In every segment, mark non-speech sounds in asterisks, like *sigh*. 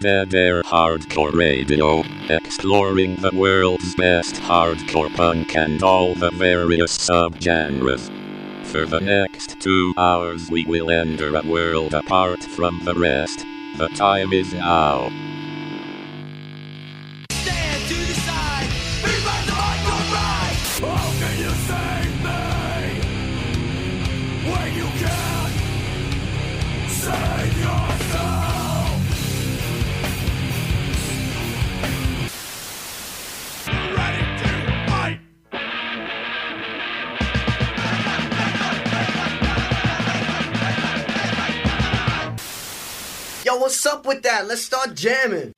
Dead Air Hardcore Radio, exploring the world's best hardcore punk and all the various subgenres. For the next two hours, we will enter a world apart from the rest. The time is now. Jamming.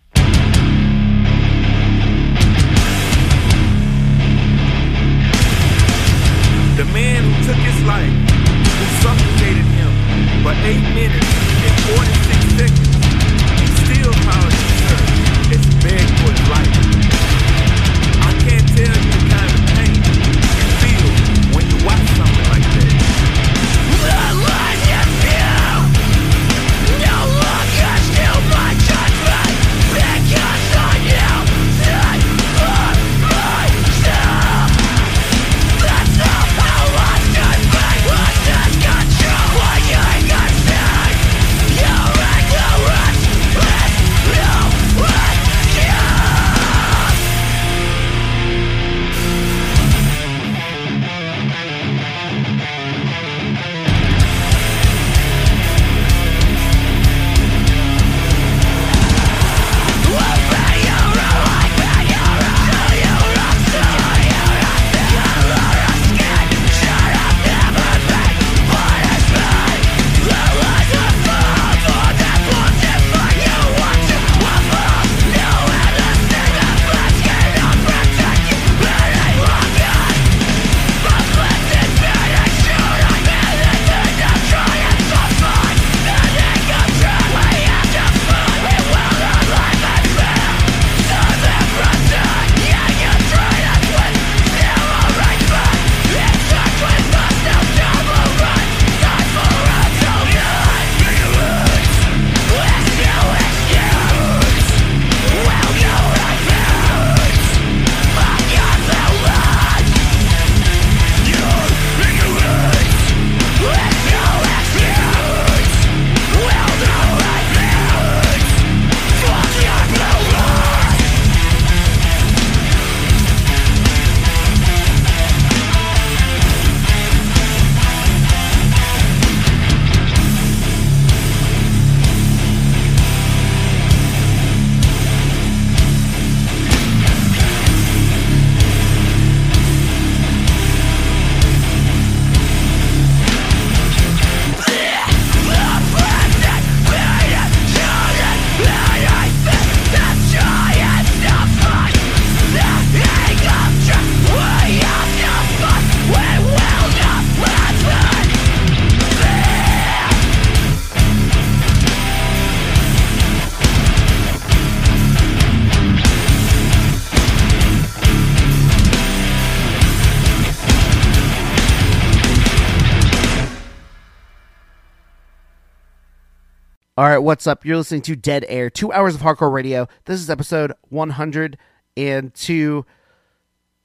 What's up? You're listening to Dead Air, two hours of hardcore radio. This is episode 102.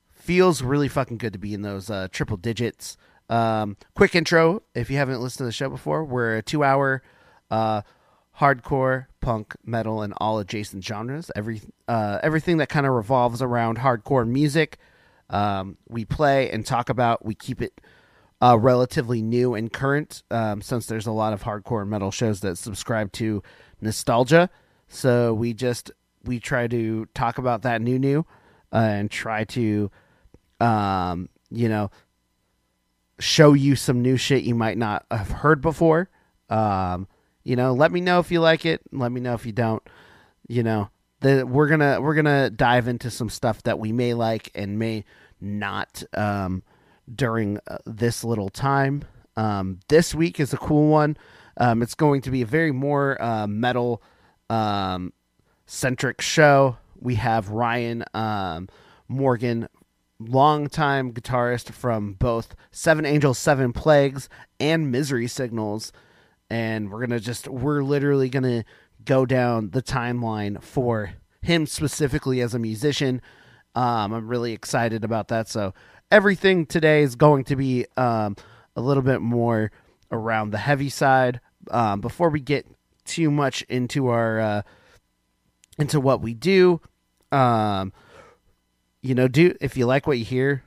Feels really fucking good to be in those uh, triple digits. Um, quick intro if you haven't listened to the show before, we're a two hour uh, hardcore, punk, metal, and all adjacent genres. Every uh, Everything that kind of revolves around hardcore music, um, we play and talk about. We keep it uh, relatively new and current um, since there's a lot of hardcore metal shows that subscribe to nostalgia. So we just we try to talk about that new new uh, and try to um, you know show you some new shit you might not have heard before. Um, you know, let me know if you like it. Let me know if you don't. You know, the, we're gonna we're gonna dive into some stuff that we may like and may not. Um, during uh, this little time. Um, this week is a cool one. Um, it's going to be a very more uh, metal um, centric show. We have Ryan um, Morgan, longtime guitarist from both Seven Angels, Seven Plagues, and Misery Signals. And we're gonna just we're literally gonna go down the timeline for him specifically as a musician. Um, I'm really excited about that. So everything today is going to be um, a little bit more around the heavy side. Um, before we get too much into our uh, into what we do, um, you know, do if you like what you hear,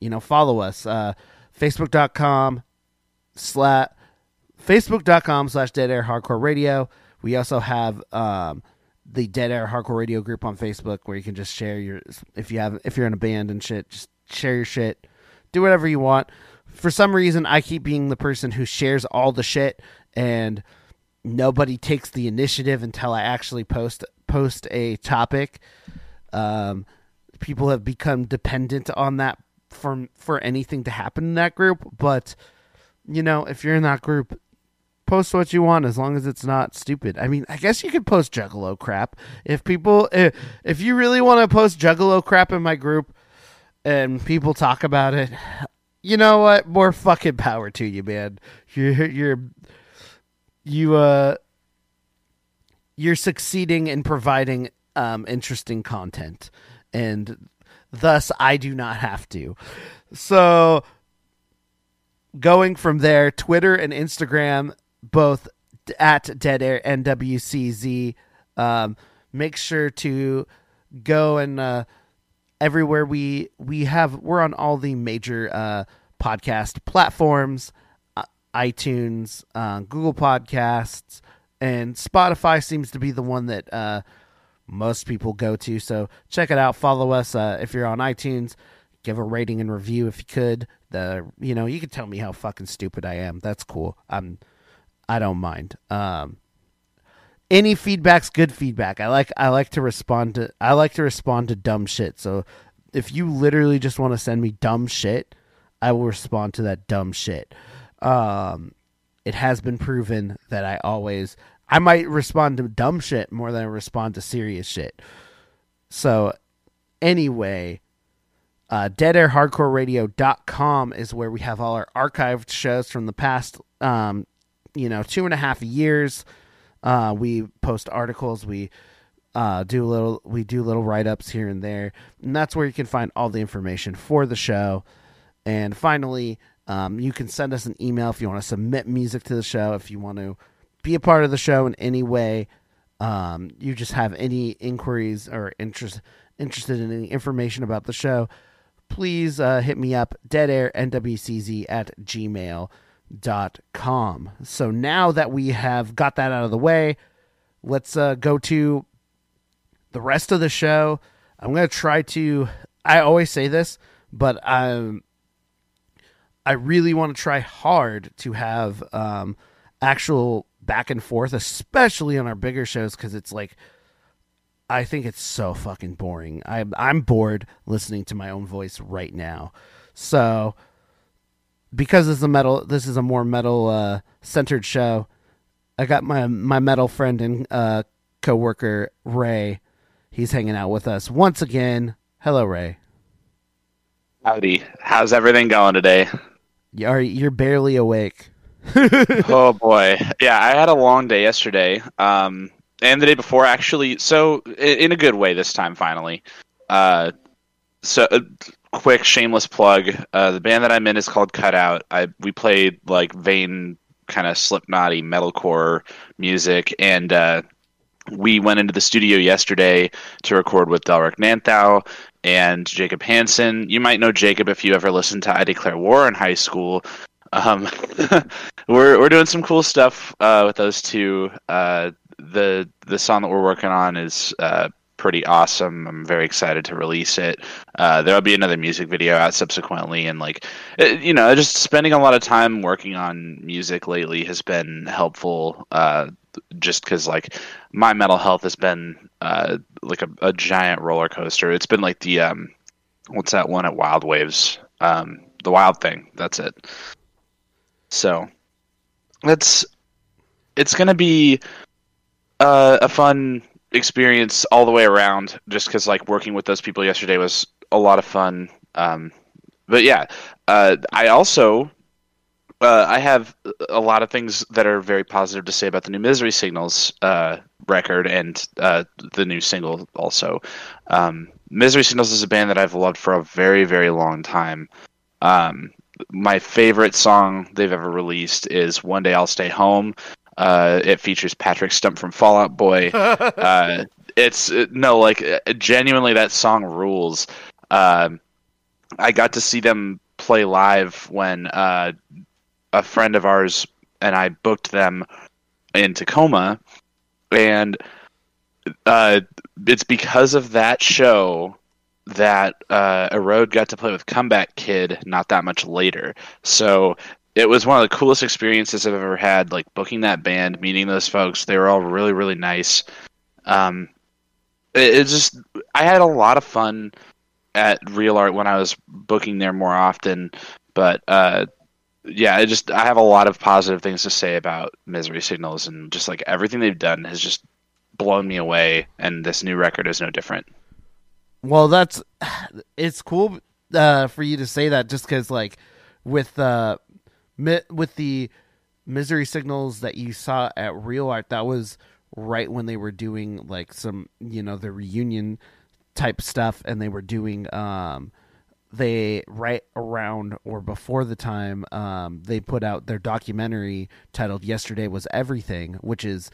you know, follow us. Uh, Facebook.com slash Facebook.com slash Dead Air Hardcore Radio. We also have um, the Dead Air Hardcore Radio group on Facebook where you can just share your if you have if you're in a band and shit, just share your shit. Do whatever you want. For some reason I keep being the person who shares all the shit and nobody takes the initiative until I actually post post a topic. Um, people have become dependent on that for for anything to happen in that group, but you know, if you're in that group, post what you want as long as it's not stupid. I mean, I guess you could post juggalo crap. If people if, if you really want to post juggalo crap in my group and people talk about it, you know what? More fucking power to you, man. You're you're you uh you're succeeding in providing um interesting content and thus I do not have to. So going from there, Twitter and Instagram both at Dead Air NWCZ. Um, make sure to go and uh, everywhere we we have we're on all the major uh, podcast platforms, uh, iTunes, uh, Google Podcasts, and Spotify seems to be the one that uh, most people go to. So check it out. Follow us uh, if you're on iTunes. Give a rating and review if you could. The you know you can tell me how fucking stupid I am. That's cool. I'm I don't mind. Um, any feedback's good feedback. I like I like to respond to I like to respond to dumb shit. So if you literally just want to send me dumb shit, I will respond to that dumb shit. Um, it has been proven that I always I might respond to dumb shit more than I respond to serious shit. So anyway, uh, deadairhardcoreradio.com is where we have all our archived shows from the past um, you know two and a half years. Uh, we post articles. We uh, do little we do little write ups here and there, and that's where you can find all the information for the show. And finally, um, you can send us an email if you want to submit music to the show. If you want to be a part of the show in any way, um, you just have any inquiries or interest interested in any information about the show, please uh, hit me up deadairnwcz at gmail dot com. So now that we have got that out of the way, let's uh, go to the rest of the show. I'm going to try to. I always say this, but I'm. I really want to try hard to have um, actual back and forth, especially on our bigger shows, because it's like I think it's so fucking boring. I'm I'm bored listening to my own voice right now. So because this is a metal this is a more metal uh, centered show, I got my my metal friend and uh, coworker Ray. He's hanging out with us once again. Hello, Ray. Howdy. How's everything going today? You're you're barely awake. *laughs* oh boy. Yeah, I had a long day yesterday. Um and the day before actually. So in a good way this time finally. Uh so uh, quick shameless plug. Uh the band that I'm in is called Cutout. I we played like vain kind of slipknotty metalcore music and uh we went into the studio yesterday to record with Delric Nanthau and Jacob Hansen. You might know Jacob if you ever listened to I Declare War in high school. Um, *laughs* we're we're doing some cool stuff uh, with those two. Uh, the the song that we're working on is uh, pretty awesome. I'm very excited to release it. Uh, there'll be another music video out subsequently, and like it, you know, just spending a lot of time working on music lately has been helpful. Uh, just because like my mental health has been uh, like a, a giant roller coaster. It's been like the um, what's that one at Wild Waves? Um, the Wild Thing. That's it. So that's it's gonna be uh, a fun experience all the way around. Just because like working with those people yesterday was a lot of fun. Um, but yeah, uh, I also uh, I have a lot of things that are very positive to say about the new Misery Signals uh, record and uh, the new single also. Um, Misery Signals is a band that I've loved for a very very long time. Um, my favorite song they've ever released is "One Day I'll Stay Home." Uh, it features Patrick Stump from Fall Out Boy. *laughs* uh, it's uh, no like uh, genuinely that song rules. Uh, I got to see them play live when uh, a friend of ours and I booked them in Tacoma, and uh, it's because of that show that uh, Erode got to play with Comeback Kid not that much later. So it was one of the coolest experiences I've ever had. Like booking that band, meeting those folks, they were all really really nice. Um, it, it just I had a lot of fun at Real Art when I was booking there more often, but uh, yeah, I just I have a lot of positive things to say about Misery Signals, and just like everything they've done has just blown me away, and this new record is no different. Well, that's *sighs* it's cool uh, for you to say that, just because like with uh, with the misery signals that you saw at Real Art, that was right when they were doing like some you know the reunion type stuff, and they were doing um they right around or before the time um they put out their documentary titled "Yesterday Was Everything," which is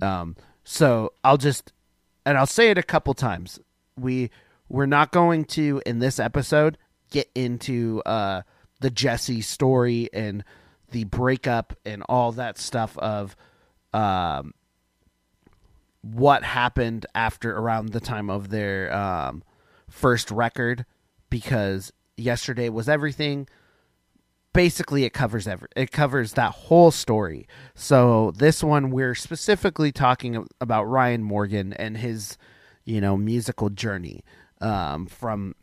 um so I'll just and I'll say it a couple times. We we're not going to in this episode get into uh the Jesse story and the breakup and all that stuff of um what happened after around the time of their um first record because yesterday was everything basically it covers every it covers that whole story. So this one we're specifically talking about Ryan Morgan and his you know musical journey um, from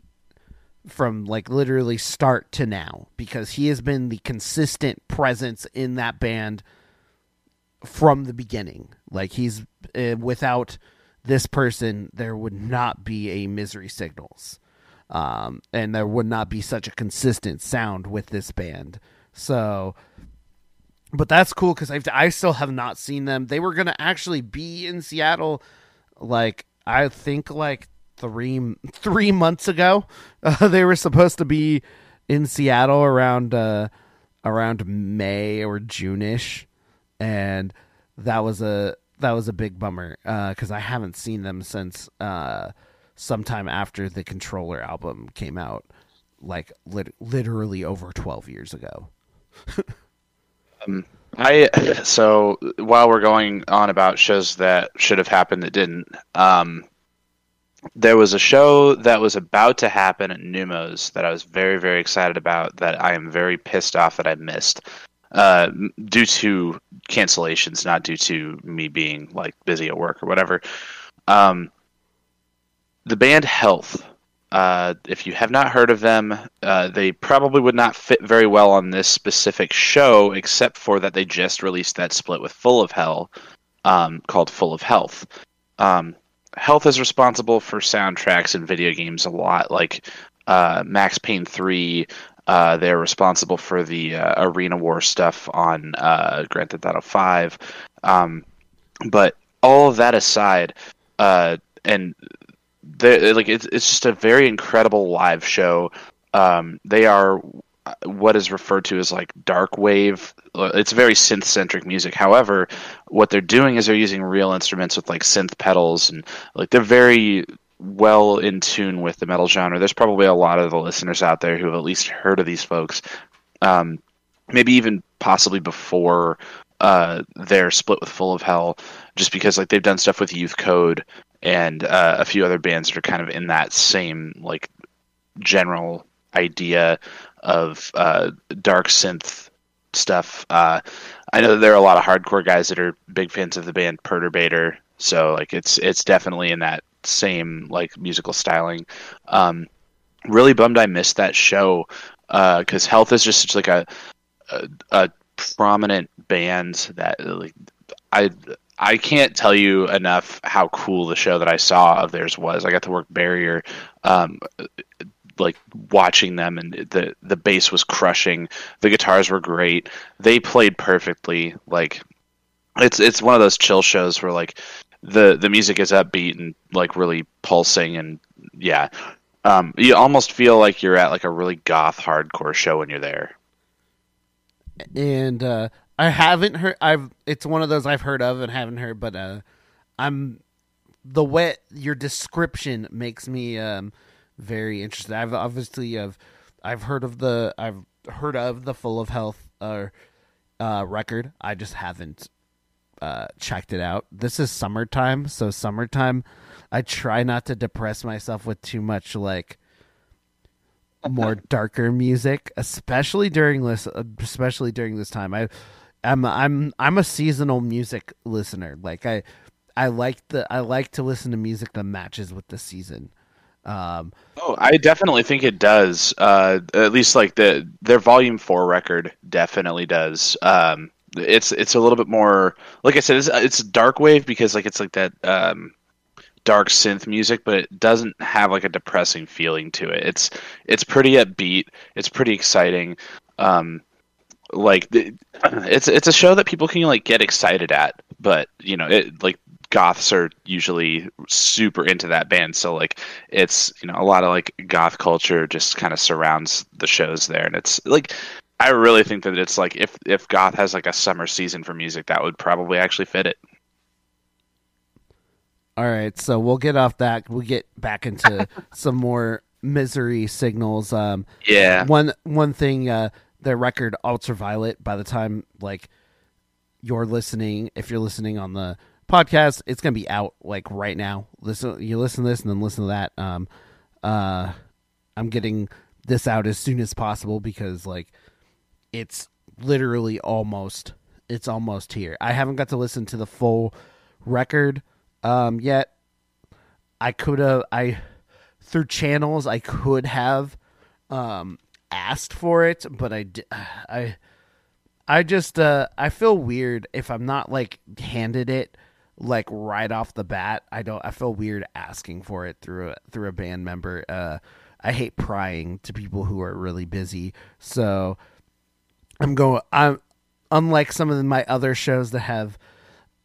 from like literally start to now because he has been the consistent presence in that band from the beginning. Like he's uh, without this person there would not be a misery signals um, and there would not be such a consistent sound with this band. So, but that's cool because I still have not seen them. They were gonna actually be in Seattle, like I think like three three months ago. *laughs* Uh, they were supposed to be in Seattle around uh, around May or June-ish, and that was a that was a big bummer because I haven't seen them since. Uh, sometime after the controller album came out like lit- literally over 12 years ago um, i so while we're going on about shows that should have happened that didn't um, there was a show that was about to happen at Neumos that I was very, very excited about that I am very pissed off that I missed uh, due to cancellations, not due to me being like busy at work or whatever. Um, the band Health. Uh, if you have not heard of them, uh, they probably would not fit very well on this specific show, except for that they just released that split with Full of Hell, um, called Full of Health. Um, Health is responsible for soundtracks in video games a lot, like uh, Max Payne 3. Uh, they're responsible for the uh, Arena War stuff on uh, Grand Theft Auto 5. Um, but all of that aside, uh, and like it's it's just a very incredible live show. Um, they are what is referred to as like dark wave. It's very synth centric music. However, what they're doing is they're using real instruments with like synth pedals and like they're very well in tune with the metal genre. There's probably a lot of the listeners out there who have at least heard of these folks. Um, maybe even possibly before uh, their split with Full of Hell, just because like they've done stuff with Youth Code and uh, a few other bands that are kind of in that same like general idea of uh, dark synth stuff. Uh, I know there are a lot of hardcore guys that are big fans of the band Perturbator, so like it's it's definitely in that same like musical styling. Um, really bummed I missed that show because uh, Health is just such like a, a, a prominent band that like I I can't tell you enough how cool the show that I saw of theirs was. I got to work Barrier, um, like watching them, and the the bass was crushing. The guitars were great. They played perfectly. Like it's it's one of those chill shows where like the the music is upbeat and like really pulsing and yeah um, you almost feel like you're at like a really goth hardcore show when you're there and uh, I haven't heard. I've it's one of those I've heard of and haven't heard, but uh, I'm the way your description makes me um, very interested. I've obviously I've I've heard of the I've heard of the Full of Health uh, uh, record. I just haven't uh, checked it out. This is summertime, so summertime. I try not to depress myself with too much like more *laughs* darker music, especially during this, especially during this time. I, I'm, I'm, I'm a seasonal music listener. Like I, I like the, I like to listen to music that matches with the season. Um, oh i definitely think it does uh, at least like the their volume 4 record definitely does um, it's it's a little bit more like i said it's, it's dark wave because like it's like that um, dark synth music, but it doesn't have like a depressing feeling to it. It's it's pretty upbeat. It's pretty exciting. Um, like the, *clears throat* it's it's a show that people can like get excited at, but you know, it like goths are usually super into that band, so like it's you know a lot of like goth culture just kind of surrounds the shows there, and it's like I really think that it's like if if goth has like a summer season for music, that would probably actually fit it. All right, so we'll get off that. We'll get back into *laughs* some more misery signals. Um, Yeah. one one thing, uh, the record Ultraviolet. By the time like you're listening, if you're listening on the podcast, it's gonna be out like right now. Listen, you listen to this and then listen to that. Um, uh, I'm getting this out as soon as possible because like it's literally almost it's almost here. I haven't got to listen to the full record um, yet. I could have I through channels I could have um, asked for it, but I I I just uh, I feel weird if I'm not like handed it like right off the bat. I don't I feel weird asking for it through a, through a band member. Uh, I hate prying to people who are really busy. So I'm going. I'm unlike some of my other shows that have,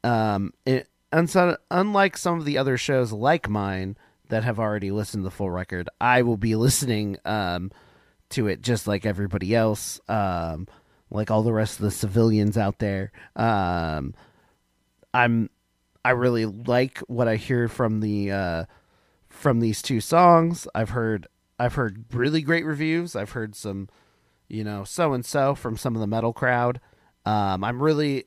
um, it, and so unlike some of the other shows like mine that have already listened to the full record, I will be *laughs* listening um to it just like everybody else, um, like all the rest of the civilians out there. Um, I'm I really like what I hear from the uh, from these two songs. I've heard I've heard really great reviews. I've heard some, you know, so and so from some of the metal crowd. Um, I'm really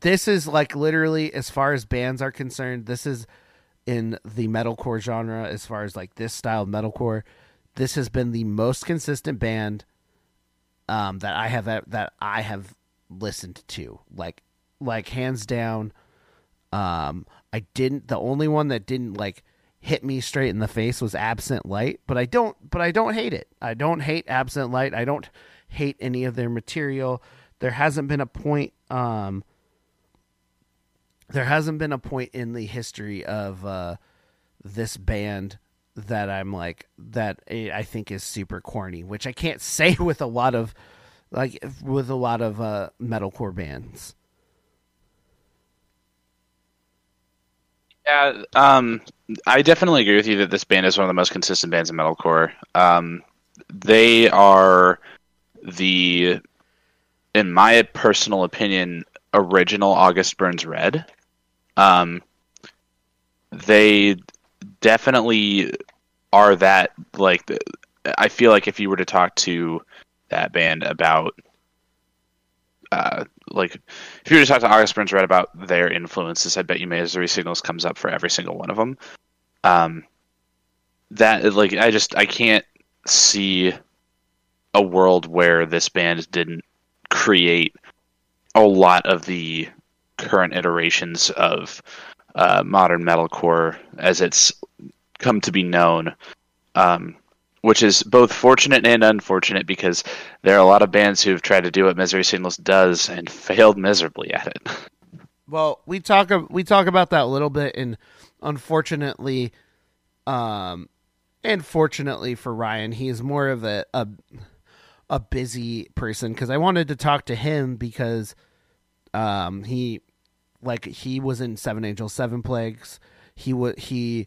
this is like literally as far as bands are concerned, this is in the metalcore genre as far as like this style of metalcore. This has been the most consistent band um, that I have that I have listened to. Like like hands down um, I didn't. The only one that didn't like hit me straight in the face was Absent Light, but I don't. But I don't hate it. I don't hate Absent Light. I don't hate any of their material. There hasn't been a point. Um, there hasn't been a point in the history of uh, this band that I'm like that I think is super corny, which I can't *laughs* say with a lot of like with a lot of uh, metalcore bands. Yeah, um, I definitely agree with you that this band is one of the most consistent bands in metalcore. Um, they are the, in my personal opinion, original August Burns Red. Um, they definitely are that. Like, I feel like if you were to talk to that band about uh, like if you were to talk to August Burns Red about their influences, I bet you Misery Signals comes up for every single one of them. Um, that like I just I can't see a world where this band didn't create a lot of the current iterations of uh, modern metalcore as it's come to be known. Um, which is both fortunate and unfortunate because there are a lot of bands who have tried to do what Misery Signals does and failed miserably at it. Well, we talk we talk about that a little bit, and unfortunately, um, and fortunately for Ryan, he is more of a a, a busy person because I wanted to talk to him because um he like he was in Seven Angels, Seven Plagues. He was he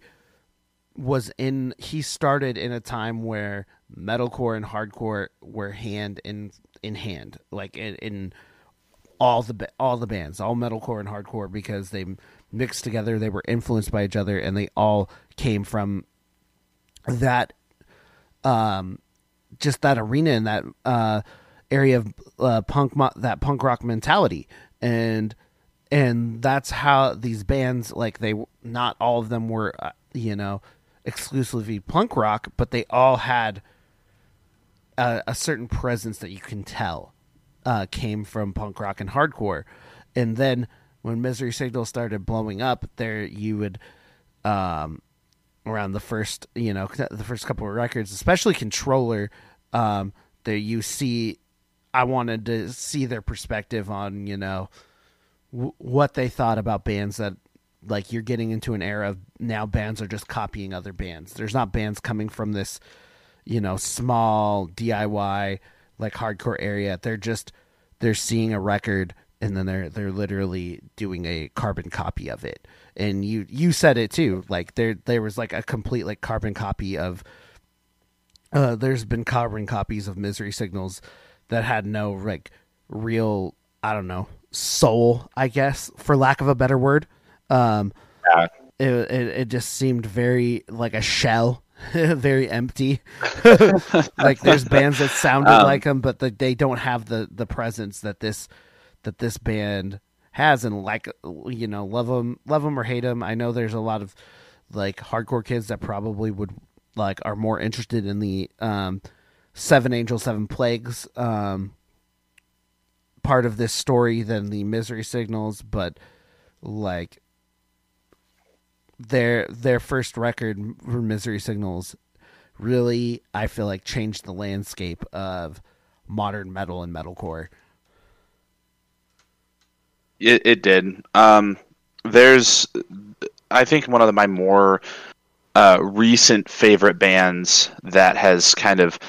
was in he started in a time where metalcore and hardcore were hand in in hand, like in, in all the all the bands, all metalcore and hardcore, because they mixed together. They were influenced by each other, and they all came from that um just that arena and that uh area of uh, punk mo- that punk rock mentality and and that's how these bands like they not all of them were uh, you know exclusively punk rock but they all had a, a certain presence that you can tell uh, came from punk rock and hardcore. And then when misery signal started blowing up there you would um around the first you know the first couple of records especially controller um there you see i wanted to see their perspective on you know w- what they thought about bands that like you're getting into an era of now bands are just copying other bands. There's not bands coming from this you know small diy like hardcore area. They're just they're seeing a record and then they're they're literally doing a carbon copy of it. And you you said it too. Like there there was like a complete like carbon copy of uh there's been carbon copies of misery signals that had no like real i don't know soul i guess for lack of a better word um Yeah. it, it it just seemed very like a shell *laughs* very empty *laughs* like there's bands that sounded Um, like them but the, they don't have the the presence that this that this band has and like you know love them love them or hate them i know there's a lot of like hardcore kids that probably would like are more interested in the um seven angels seven plagues um part of this story than the misery signals but like their their first record for misery signals really i feel like changed the landscape of modern metal and metalcore It, it did. Um, there's, I think, one of my more uh, recent favorite bands that has kind of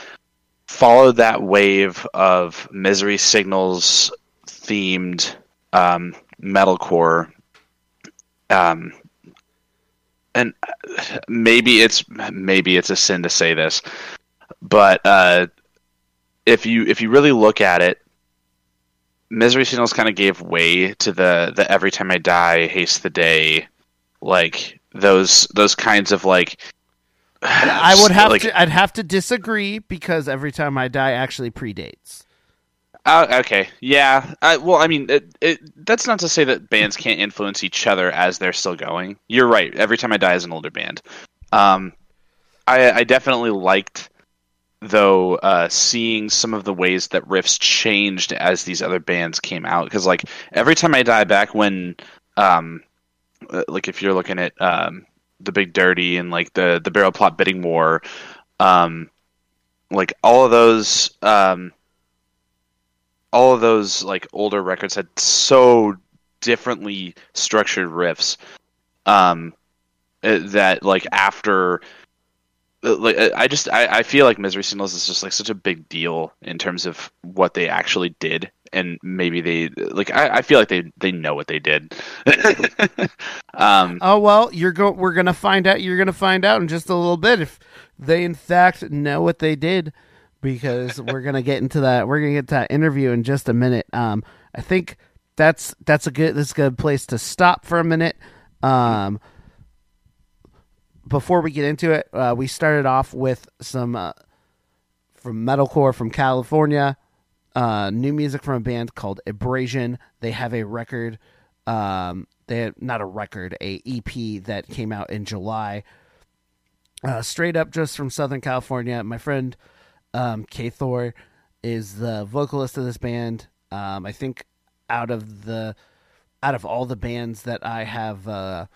followed that wave of Misery Signals themed um, metalcore. Um, and maybe it's maybe it's a sin to say this, but uh, if you if you really look at it, Misery Signals kind of gave way to the the Every Time I Die, Haste the Day, like those those kinds of like. *sighs* i would have like, to i'd have to disagree because every time i die actually predates Uh, okay, yeah. Uh, well, I mean, it, it, that's not to say that bands can't influence each other as they're still going. You're right. Every time I die is an older band. Um, I, I definitely liked though uh, seeing some of the ways that riffs changed as these other bands came out. Because like every time I die, back when, um, uh, like if you're looking at um, the Big Dirty and like the the Burial Plot Bidding War, um, like all of those. Um, all of those like older records had so differently structured riffs um uh, that like after uh, like uh, i just I, I feel like misery signals is just like such a big deal in terms of what they actually did and maybe they like i, I feel like they they know what they did. *laughs* Um oh well you're go we're gonna find out you're gonna find out in just a little bit if they in fact know what they did because we're gonna get into that we're gonna get to that interview in just a minute. Um i think that's that's a good that's a good place to stop for a minute. Um before we get into it uh, we started off with some uh, from metalcore from california uh, new music from a band called abrasion. They have a record um, they had not a record a ep that came out in july. Uh, straight up just from southern california. My friend um, K Thor is the vocalist of this band. Um, I think out of the out of all the bands that I have, uh,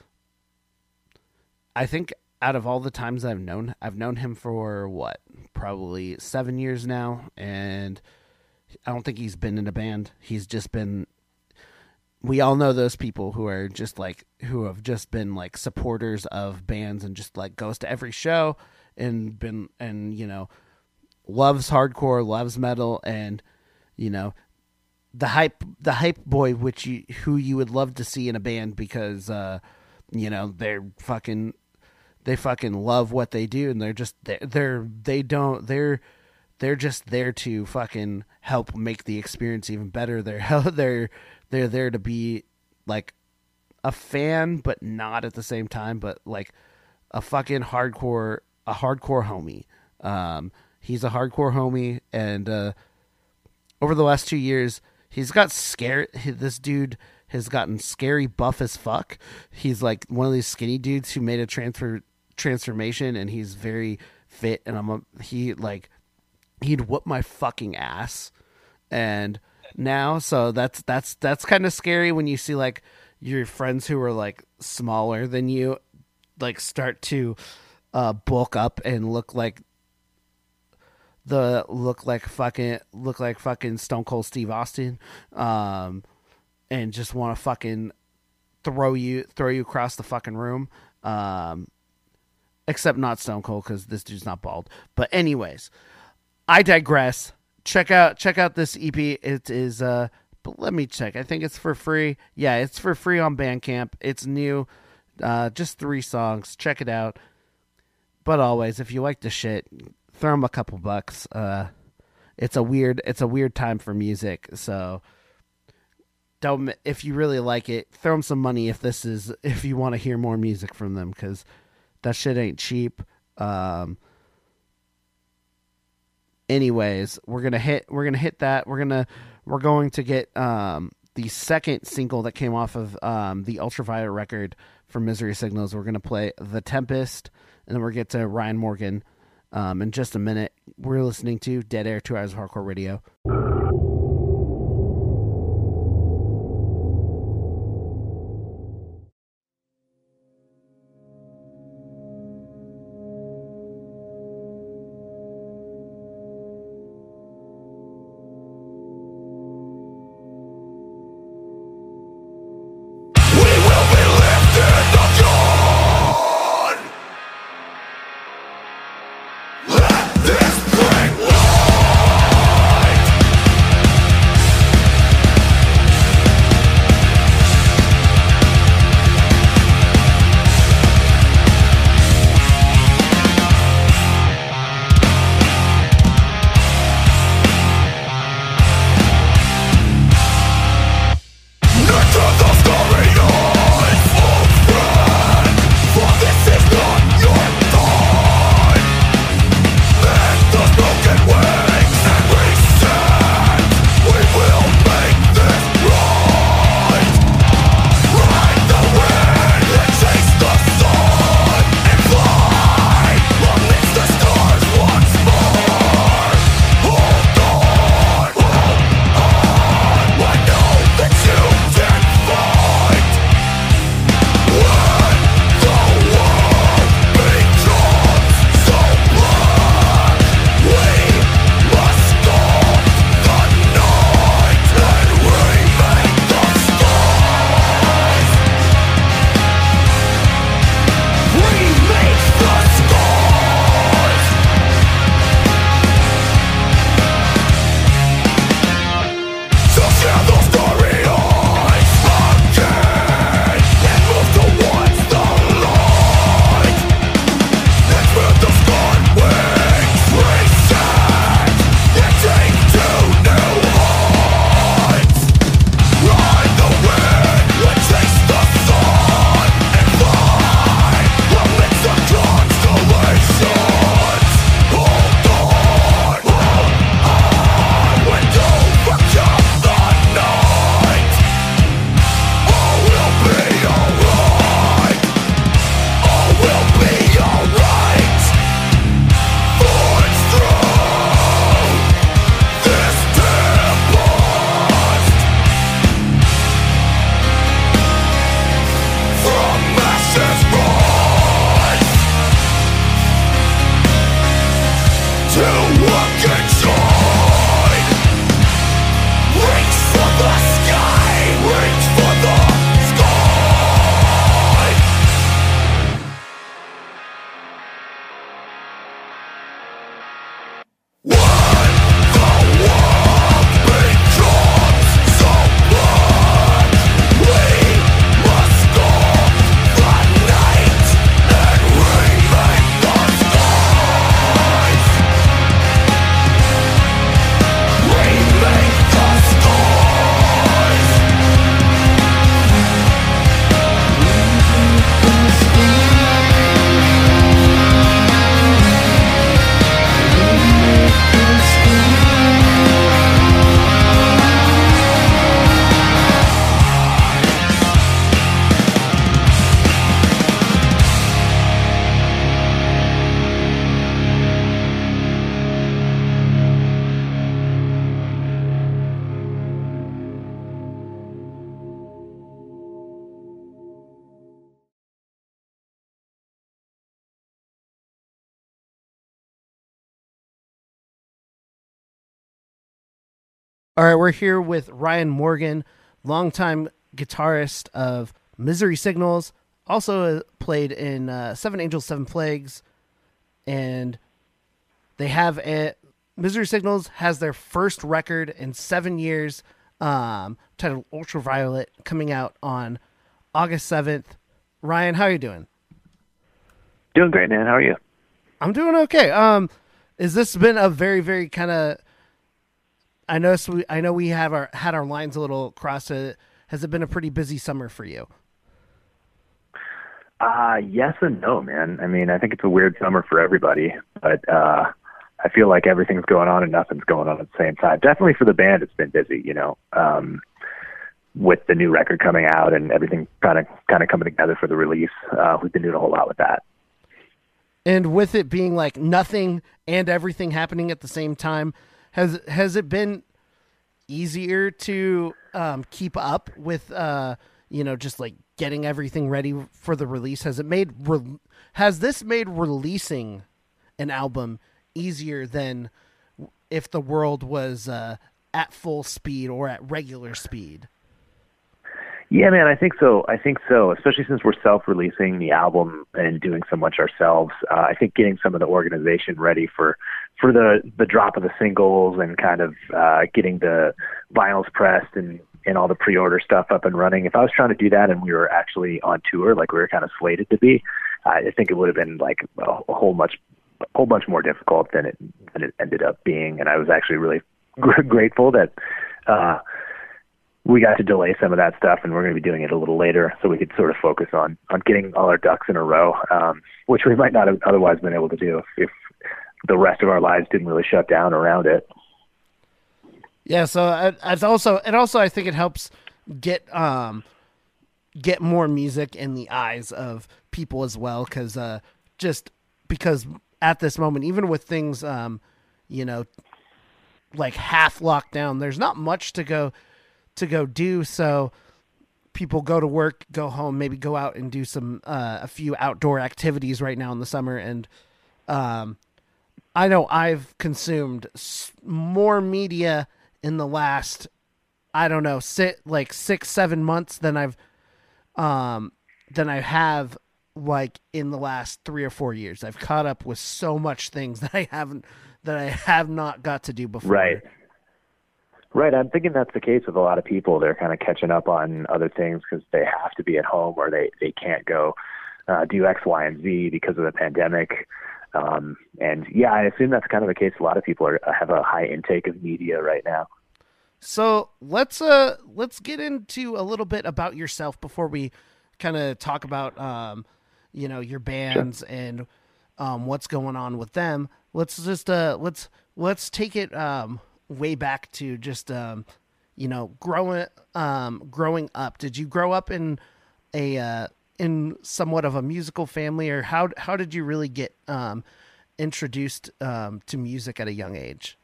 I think out of all the times I've known, I've known him for what probably seven years now, and I don't think he's been in a band. He's just been. We all know those people who are just like who have just been like supporters of bands and just like goes to every show and been and you know loves hardcore, loves metal, and you know the hype the hype boy which you who you would love to see in a band because uh you know they're fucking they fucking love what they do and they're just they're, they're they don't they're they're just there to fucking help make the experience even better. *laughs* They're they're they're there to be like a fan but not at the same time but like a fucking hardcore a hardcore homie. Um he's a hardcore homie and uh over the last two years, he's got scared. This dude has gotten scary buff as fuck. He's like one of these skinny dudes who made a transfer transformation, and he's very fit. And I'm a he like he'd whoop my fucking ass. And now, so that's that's that's kind of scary when you see like your friends who are like smaller than you, like start to uh, bulk up and look like the look like fucking look like fucking Stone Cold Steve Austin, um, and just want to fucking throw you throw you across the fucking room. Um, except not Stone Cold because this dude's not bald. But anyways, I digress. Check out check out this EP. It is uh, but let me check. I think it's for free. Yeah, it's for free on Bandcamp. It's new. Uh, just three songs. Check it out. But always, if you like the shit, throw them a couple bucks. Uh, it's a weird it's a weird time for music, so don't if you really like it, throw them some money if this is if you want to hear more music from them because that shit ain't cheap. Um, anyways, we're gonna hit we're gonna hit that. We're gonna we're going to get um the second single that came off of um the Ultraviolet record for Misery Signals. We're gonna play The Tempest, and then we'll get to Ryan Morgan um, in just a minute. We're listening to Dead Air, two hours of hardcore radio. All right, we're here with Ryan Morgan, longtime guitarist of Misery Signals, also uh, played in uh, Seven Angels, Seven Plagues, and they have a Misery Signals has their first record in seven years, um, titled Ultraviolet, coming out on August seventh. Ryan, how are you doing? Doing great, man. How are you? I'm doing okay. Um, is this been a very, very kind of? I know we, I know we have our had our lines a little crossed. Uh, has it been a pretty busy summer for you? Uh, yes and no, man. I mean, I think it's a weird summer for everybody, but uh, I feel like everything's going on and nothing's going on at the same time. Definitely for the band, it's been busy, you know, um, with the new record coming out and everything kind of kind of coming together for the release. Uh, we've been doing a whole lot with that. And with it being like nothing and everything happening at the same time, has has it been easier to um, keep up with uh, you know just like getting everything ready for the release? Has it made re- has this made releasing an album easier than if the world was uh, at full speed or at regular speed? Yeah, man, I think so. I think so, especially since we're self-releasing the album and doing so much ourselves. Uh, I think getting some of the organization ready for for the the drop of the singles and kind of uh, getting the vinyls pressed and and all the pre-order stuff up and running. If I was trying to do that and we were actually on tour, like we were kind of slated to be, I think it would have been like a, whole much a whole bunch more difficult than it than it ended up being. And I was actually really *laughs* gr- grateful that. uh we got to delay some of that stuff and we're going to be doing it a little later so we could sort of focus on on getting all our ducks in a row um which we might not have otherwise been able to do if, if the rest of our lives didn't really shut down around it. Yeah, so it's also it also I think it helps get um get more music in the eyes of people as well cuz uh just because at this moment even with things um you know like half locked down there's not much to go to go do. So people go to work go home maybe go out and do some uh, a few outdoor activities right now in the summer and um I know I've consumed more media in the last I don't know, sit like 6 7 months than I've um than I have like in the last 3 or 4 years. I've caught up with so much things *laughs* that I haven't that I have not got to do before. Right. Right. I'm thinking that's the case with a lot of people. They're kind of catching up on other things because they have to be at home or they, they can't go uh, do X, Y, and Z because of the pandemic. Um, and yeah, I assume that's kind of the case. A lot of people are, have a high intake of media right now. So let's uh let's get into a little bit about yourself before we kind of talk about um you know your bands and um what's going on with them. Let's just uh let's let's take it um way back to just um you know growing um growing up. Did you grow up in a uh in somewhat of a musical family or how how did you really get um introduced um to music at a young age?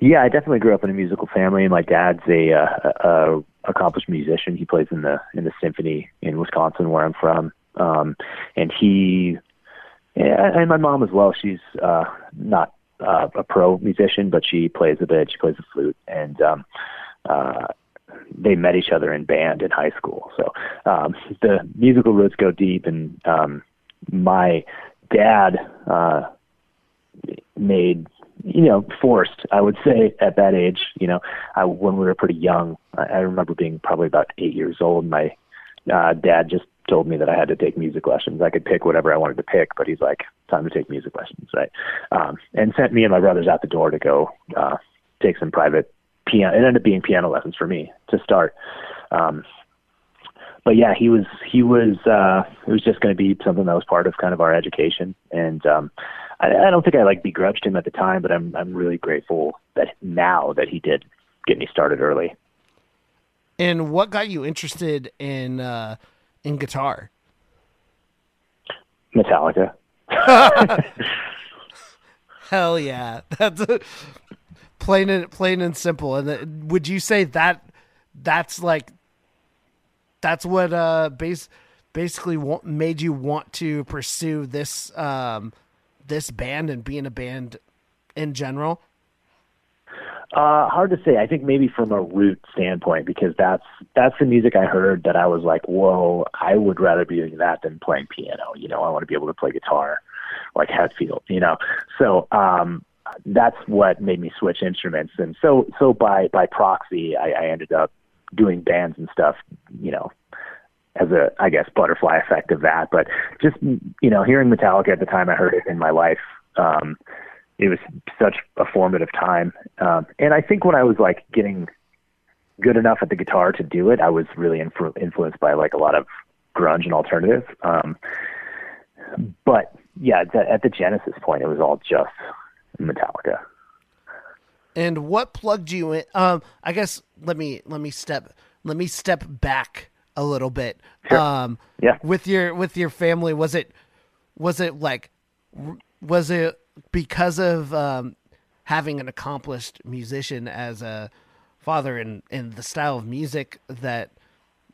Yeah, I definitely grew up in a musical family. My dad's a, uh, a, accomplished musician. He plays in the in the symphony in Wisconsin, where I'm from. Um, and he, and my mom as well. She's uh, not uh, a pro musician, but she plays a bit. She plays the flute, and um, uh, they met each other in band in high school. So um, the musical roots go deep, and um, my dad uh, made you know forced i would say at that age you know I, when we were pretty young I, I remember being probably about eight years old. My uh dad just told me that i had to take music lessons. I could pick whatever i wanted to pick but he's like time to take music lessons right? Um and sent me and my brothers out the door to go uh take some private piano it ended up being piano lessons for me to start um but yeah, he was he was uh it was just going to be something that was part of kind of our education, and um I, I don't think I like begrudged him at the time, but I'm I'm really grateful that now that he did get me started early. And what got you interested in uh in guitar? Metallica. *laughs* Hell yeah. *laughs* That's plain and plain and simple. And the, would you say that that's like that's what uh base basically wa- made you want to pursue this um this band and being a band in general? Uh, hard to say. I think maybe from a root standpoint because that's that's the music I heard that I was like, whoa, I would rather be doing that than playing piano. You know, I want to be able to play guitar like Hetfield. You know, so um, that's what made me switch instruments. And so so by by proxy, I, I ended up doing bands and stuff. You know, as a I guess butterfly effect of that. But just you know, hearing Metallica at the time I heard it in my life. Um, it was such a formative time. Um, and I think when I was like getting good enough at the guitar to do it, I was really influ- influenced by like a lot of grunge and alternative. Um, but yeah, th- at the Genesis point, it was all just Metallica. And what plugged you in? Um, I guess let me let me step let me step back a little bit. Sure. Um, Yeah. with your with your family, was it was it like was it because of um, having an accomplished musician as a father and and the style of music that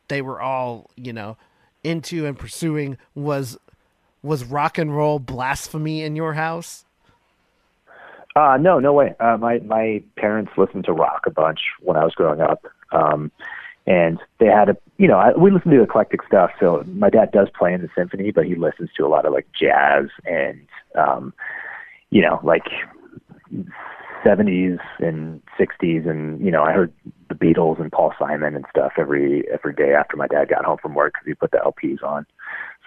they were all you know into and pursuing was was rock and roll blasphemy in your house? Uh, no, no way. Uh, my my parents listened to rock a bunch when I was growing up, um, and they had a you know I, we listened to eclectic stuff. So my dad does play in the symphony, but he listens to a lot of like jazz and um, you know like 70s and 60s, and you know I heard the Beatles and Paul Simon and stuff every every day after my dad got home from work because he put the LPs on.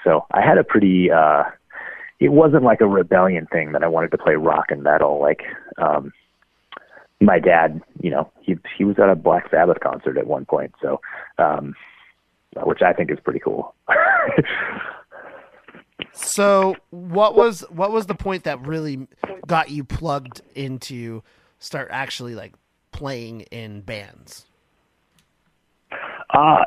So I had a pretty uh, it wasn't like a rebellion thing that I wanted to play rock and metal. Like, um, my dad, you know, he he was at a Black Sabbath concert at one point, so um, which I think is pretty cool. *laughs* So what was what was the point that really got you plugged into start actually like playing in bands? Uh,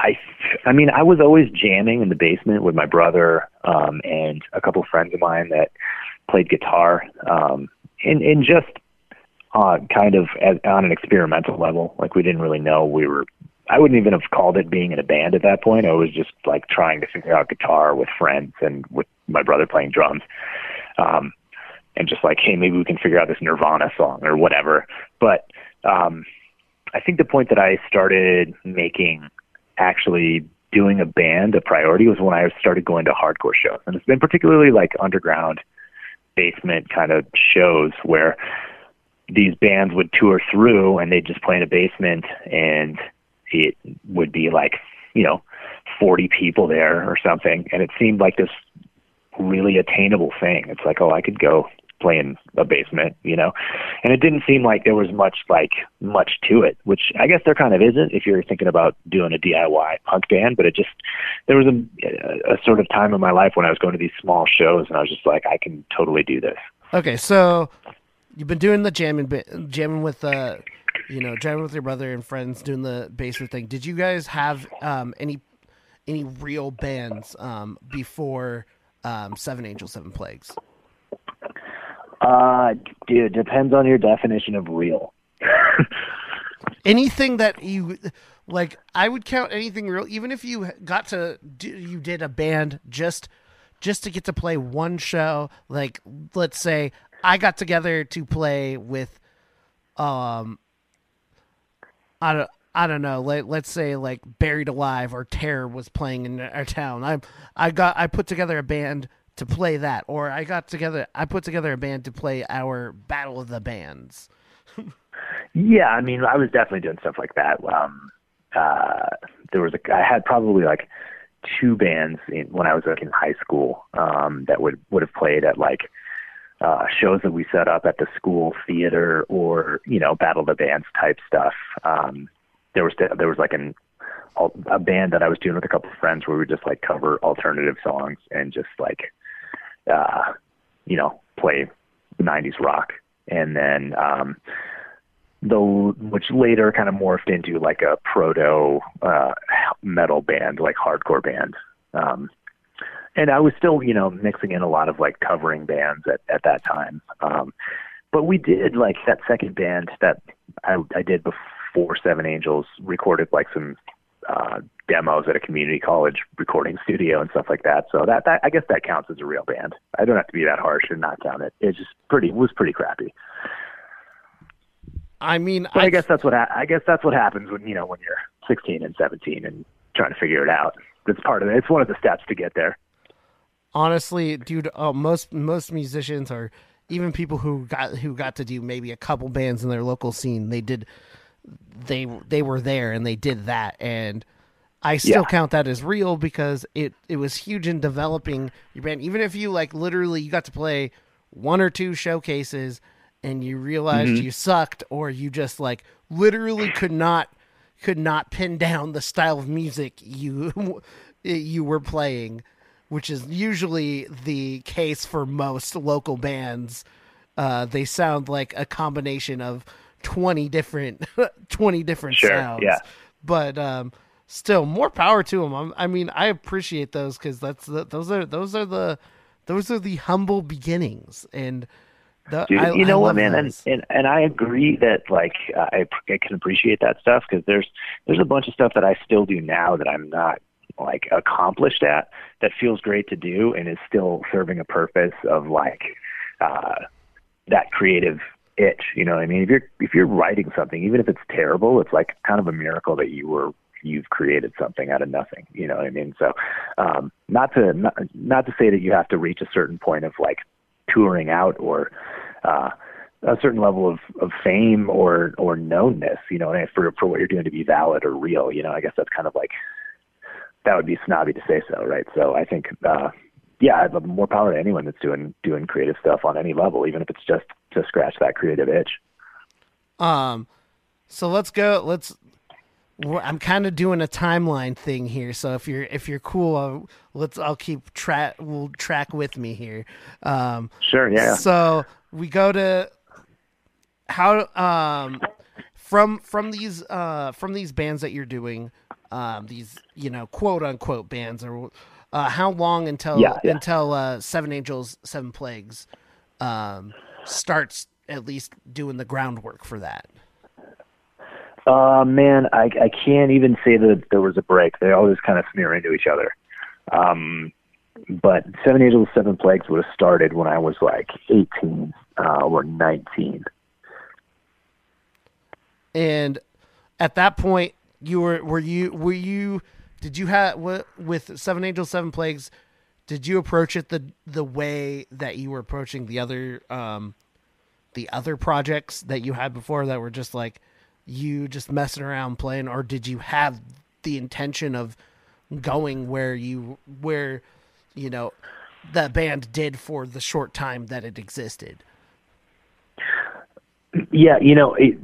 I, I mean, I was always jamming in the basement with my brother um, and a couple of friends of mine that played guitar, um, and and just uh, kind of as, on an experimental level. Like we didn't really know we were. I wouldn't even have called it being in a band at that point. I was just like trying to figure out guitar with friends and with my brother playing drums. Um, and just like, hey, maybe we can figure out this Nirvana song or whatever. But um, I think the point that I started making actually doing a band a priority was when I started going to hardcore shows. And it's been particularly like underground basement kind of shows where these bands would tour through and they'd just play in a basement and it would be like, you know, 40 people there or something. And it seemed like this really attainable thing. It's like, oh, I could go play in a basement, you know? And it didn't seem like there was much like much to it, which I guess there kind of isn't if you're thinking about doing a DIY punk band, but it just there was a, a sort of time in my life when I was going to these small shows and I was just like I can totally do this. Okay, so you've been doing the jamming jamming with uh you know, jamming with your brother and friends doing the basement thing. Did you guys have um any any real bands um before um Seven Angels Seven Plagues? Uh dude, depends on your definition of real. *laughs* anything that you like i would count anything real even if you got to you did a band just just to get to play one show like let's say i got together to play with um i don't I don't know. Like, let's say like Buried Alive or Terror was playing in our town. I I got I put together a band to play that, or I got together I put together a band to play our Battle of the Bands. Yeah, I mean, I was definitely doing stuff like that. Um, uh, there was a, I had probably like two bands in, when I was like in high school um, that would would have played at like uh, shows that we set up at the school theater or you know Battle of the Bands type stuff. Um, there was there was like an a band that I was doing with a couple of friends where we would just like cover alternative songs and just like uh, you know play 90s rock. And then um though which later kind of morphed into like a proto uh metal band like hardcore band. Um and I was still you know mixing in a lot of like covering bands at at that time. Um but we did like that second band that I I did before Seven Angels recorded like some uh demos at a community college recording studio and stuff like that so that that I guess that counts as a real band I don't have to be that harsh and not count it it's just pretty it was pretty crappy I mean, I, I guess that's what ha- I guess that's what happens when you know when you're 16 and 17 and trying to figure it out. That's part of it. It's one of the steps to get there. honestly, dude, uh, most most musicians or even people who got who got to do maybe a couple bands in their local scene, they did they they were there and they did that and I still Yeah. count that as real because it it was huge in developing your band. Even if you like literally you got to play one or two showcases and you realized Mm-hmm. you sucked or you just like literally could not could not pin down the style of music you *laughs* you were playing, which is usually the case for most local bands. Uh, they sound like a combination of twenty different *laughs* twenty different Sure, sounds. yeah. But um, still, more power to them. I'm, I mean, I appreciate those because that's the, those are those are the those are the humble beginnings and. The, Dude, I- you know what, man, and, those. and and I agree that like I, I can appreciate that stuff because there's there's a bunch of stuff that I still do now that I'm not like accomplished at that feels great to do and is still serving a purpose of like uh, that creative itch. You know what I mean? If you're if you're writing something, even if it's terrible, it's like kind of a miracle that you were you've created something out of nothing. You know what I mean? So um, not to not, not to say that you have to reach a certain point of like touring out or uh, a certain level of, of fame or or knownness, you know, for for what you're doing to be valid or real, you know, I guess that's kind of like that would be snobby to say so, right? So I think, uh, yeah, I'd love more power to anyone that's doing doing creative stuff on any level, even if it's just to scratch that creative itch. Um, so let's go. Let's. I'm kind of doing a timeline thing here. So if you're if you're cool, I'll, let's. I'll keep track. We'll track with me here. Um, Sure, yeah. So we go to how um from from these uh from these bands that you're doing um these you know quote unquote bands or uh how long until Yeah, yeah. until uh Seven Angels Seven Plagues um starts at least doing the groundwork for that. Uh, man, I, I can't even say that there was a break. They always kind of smear into each other. Um, but Seven Angels, Seven Plagues would have started when I was like 18 uh, or 19. And at that point, you were were you were you did you have what with Seven Angels Seven Plagues? Did you approach it the the way that you were approaching the other um the other projects that you had before that were just like you just messing around playing, or did you have the intention of going where you where you know the band did for the short time that it existed? Yeah, you know, it,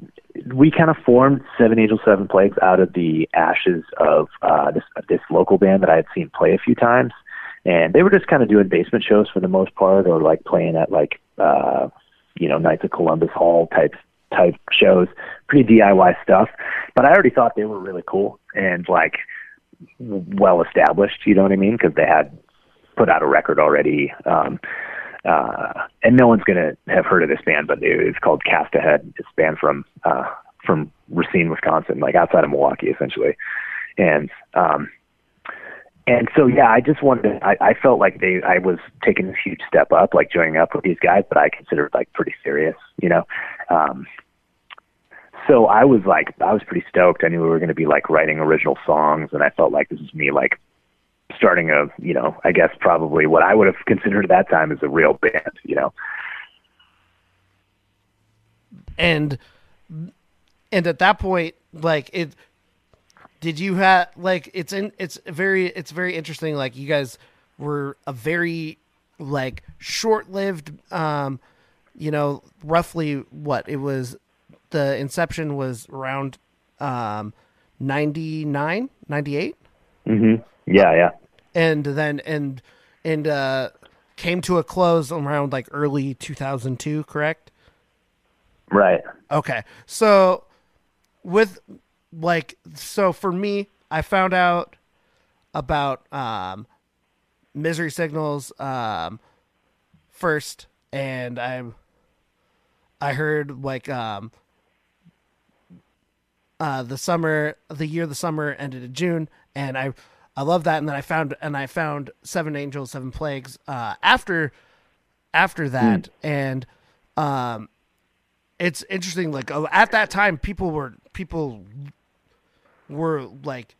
we kind of formed Seven Angels, Seven Plagues out of the ashes of uh, this this local band that I had seen play a few times, and they were just kind of doing basement shows for the most part, or like playing at like uh, you know Knights of Columbus Hall type type shows, pretty DIY stuff. But I already thought they were really cool and like well established. You know what I mean? Because they had put out a record already. Um, uh, and no one's gonna have heard of this band, but it's called Cast Ahead. It's a band from uh, from Racine, Wisconsin, like outside of Milwaukee, essentially. And um, and so yeah, I just wanted. To, I, I felt like they, I was taking this huge step up, like joining up with these guys, but I considered like pretty serious, you know. Um, so I was like, I was pretty stoked. I knew we were going to be like writing original songs, and I felt like this is me like starting a, you know, I guess probably what I would have considered at that time as a real band, you know. and and at that point like it did you have like it's in it's very it's very interesting like you guys were a very like short-lived um you know roughly what it was the inception was around um 99 98 Mm-hmm. Yeah, yeah. and then and and uh came to a close around like early 2002 correct Right. Okay. So with like so for me, I found out about um misery signals um first and I I heard like um uh the summer the year the summer ended in June and I I love that and then I found and I found Seven Angels, Seven Plagues uh after after that and um it's interesting. Like uh, at that time, people were people were like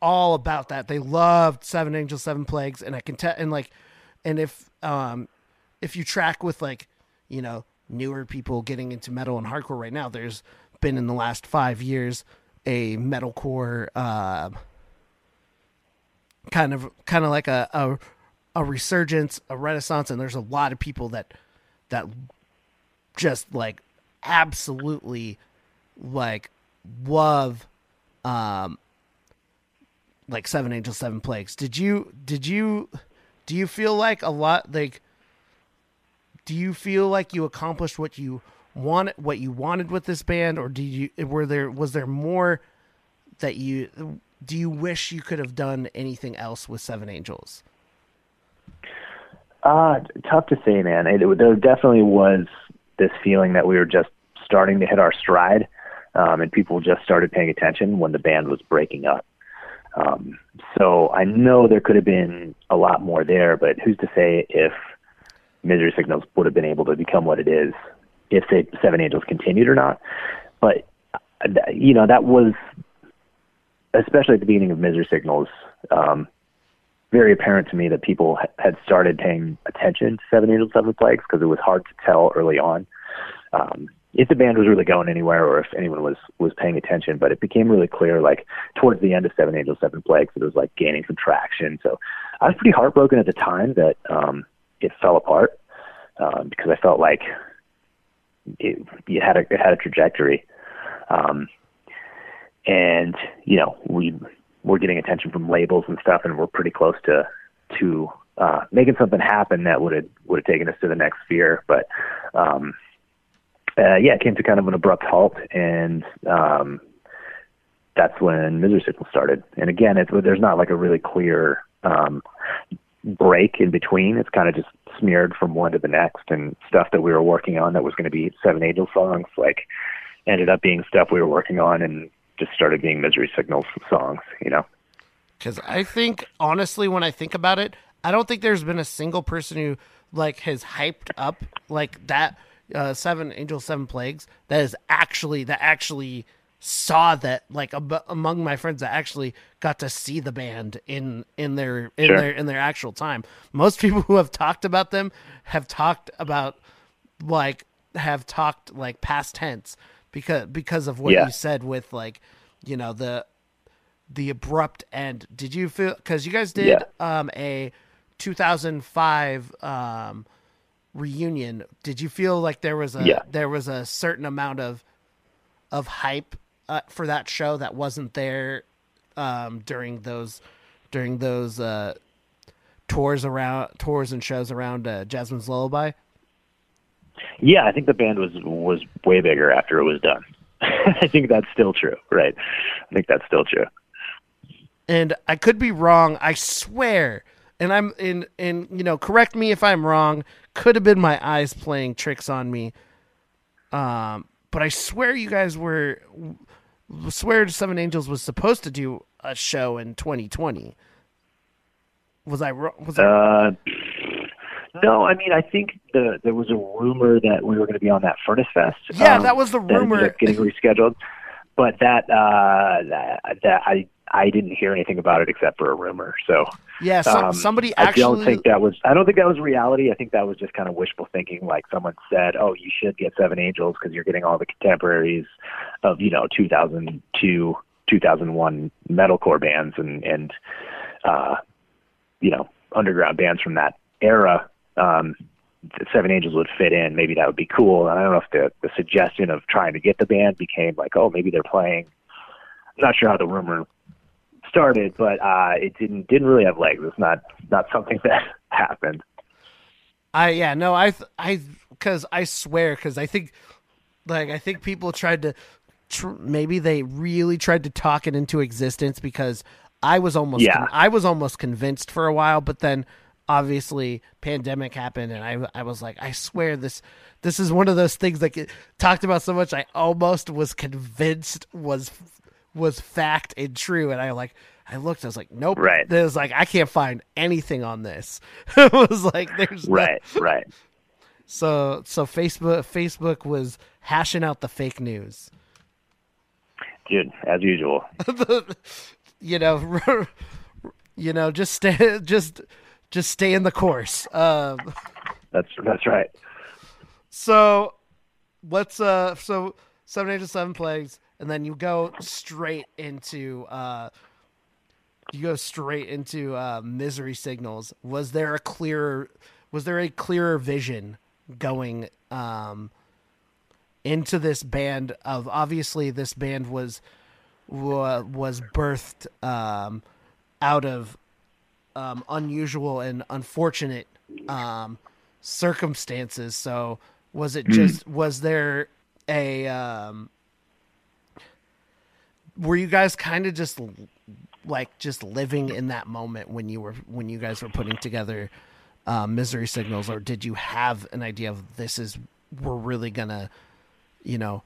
all about that. They loved Seven Angels, Seven Plagues, and I can tell. And like, and if um, if you track with like, you know, newer people getting into metal and hardcore right now, there's been in the last five years a metalcore uh, kind of kind of like a, a a resurgence, a renaissance, and there's a lot of people that that just like absolutely like love um like seven angels seven plagues. Did you did you do you feel like a lot like do you feel like you accomplished what you wanted what you wanted with this band or do you were there was there more that you do you wish you could have done anything else with seven angels Uh, tough to say, man. It, it, there definitely was this feeling that we were just starting to hit our stride, um, and people just started paying attention when the band was breaking up. Um, so I know there could have been a lot more there, but who's to say if Misery Signals would have been able to become what it is if say Seven Angels continued or not? But you know that was especially at the beginning of Misery Signals. Um, very apparent to me that people ha- had started paying attention to Seven Angels, Seven Plagues because it was hard to tell early on um, if the band was really going anywhere or if anyone was was paying attention. But it became really clear, like towards the end of Seven Angels, Seven Plagues, it was like gaining some traction. So I was pretty heartbroken at the time that um, it fell apart um, because I felt like it, it had a it had a trajectory. Um, and you know we we're getting attention from labels and stuff, and we're pretty close to to uh, making something happen that would have would have taken us to the next sphere. But um, uh, yeah, it came to kind of an abrupt halt, and um, that's when Misery Signal started. And again, it's there's not like a really clear um, break in between. It's kind of just smeared from one to the next, and stuff that we were working on that was going to be Seven Angel songs, like ended up being stuff we were working on and just started being misery signals songs, you know. Because I think, honestly, when I think about it, I don't think there's been a single person who like has hyped up like that uh, seven angels, seven plagues that is actually that actually saw that like ab- among my friends that actually got to see the band in in their in Sure. their in their actual time. Most people who have talked about them have talked about like have talked like past tense because because of what Yeah. you said with like you know the the abrupt end. Did you feel because you guys did Yeah. um a 2005 um reunion? Did you feel like there was a Yeah. there was a certain amount of of hype uh, for that show that wasn't there um during those during those uh tours around tours and shows around uh, Jhazmyne's Lullaby? Yeah, I think the band was was way bigger after it was done. *laughs* I think that's still true, right? I think that's still true. and I could be wrong. I swear. And I'm in in you know, correct me if I'm wrong. Could have been my eyes playing tricks on me. Um, but I swear you guys were swear to Seven Angels was supposed to do a show in 2020. Was I wrong? Was I, Uh, no, I mean, I think the there was a rumor that we were going to be on that Furnace Fest. Yeah, um, that was the rumor. up getting rescheduled, but that uh, that, that I I didn't hear anything about it except for a rumor. So yeah, some, um, somebody I actually don't think that was. I don't think that was reality. I think that was just kind of wishful thinking. Like someone said, "Oh, you should get Seven Angels because you're getting all the contemporaries of you know 2002, 2001 metalcore bands and and uh, you know underground bands from that era." Um, Seven Angels would fit in. Maybe that would be cool. And I don't know if the the suggestion of trying to get the band became like, "Oh, maybe they're playing." I'm not sure how the rumor started, but uh, it didn't didn't really have legs. It's not not something *laughs* that happened. I yeah no I I because I swear because I think like I think people tried to tr- maybe they really tried to talk it into existence because I was almost Yeah. I was almost convinced for a while but then obviously pandemic happened and I I was like I swear this this is one of those things that get talked about so much I almost was convinced was was fact and true and I like I looked I was like nope Right. it was like I can't find anything on this *laughs* it was like there's no- Right, right. So so Facebook Facebook was hashing out the fake news. Dude, as usual. *laughs* you know, *laughs* you know, just stay, just, just stay in the course. Um, That's that's right. so let's, uh, so seven angels, seven plagues, and then you go straight into, uh, you go straight into uh, misery signals. Was there a clearer, was there a clearer vision going um, into this band? Of obviously, this band was was birthed um, out of um, unusual and unfortunate um, circumstances. So, was it just was there a um, were you guys kind of just like just living in that moment when you were when you guys were putting together uh, misery signals, or did you have an idea of this is we're really gonna, you know,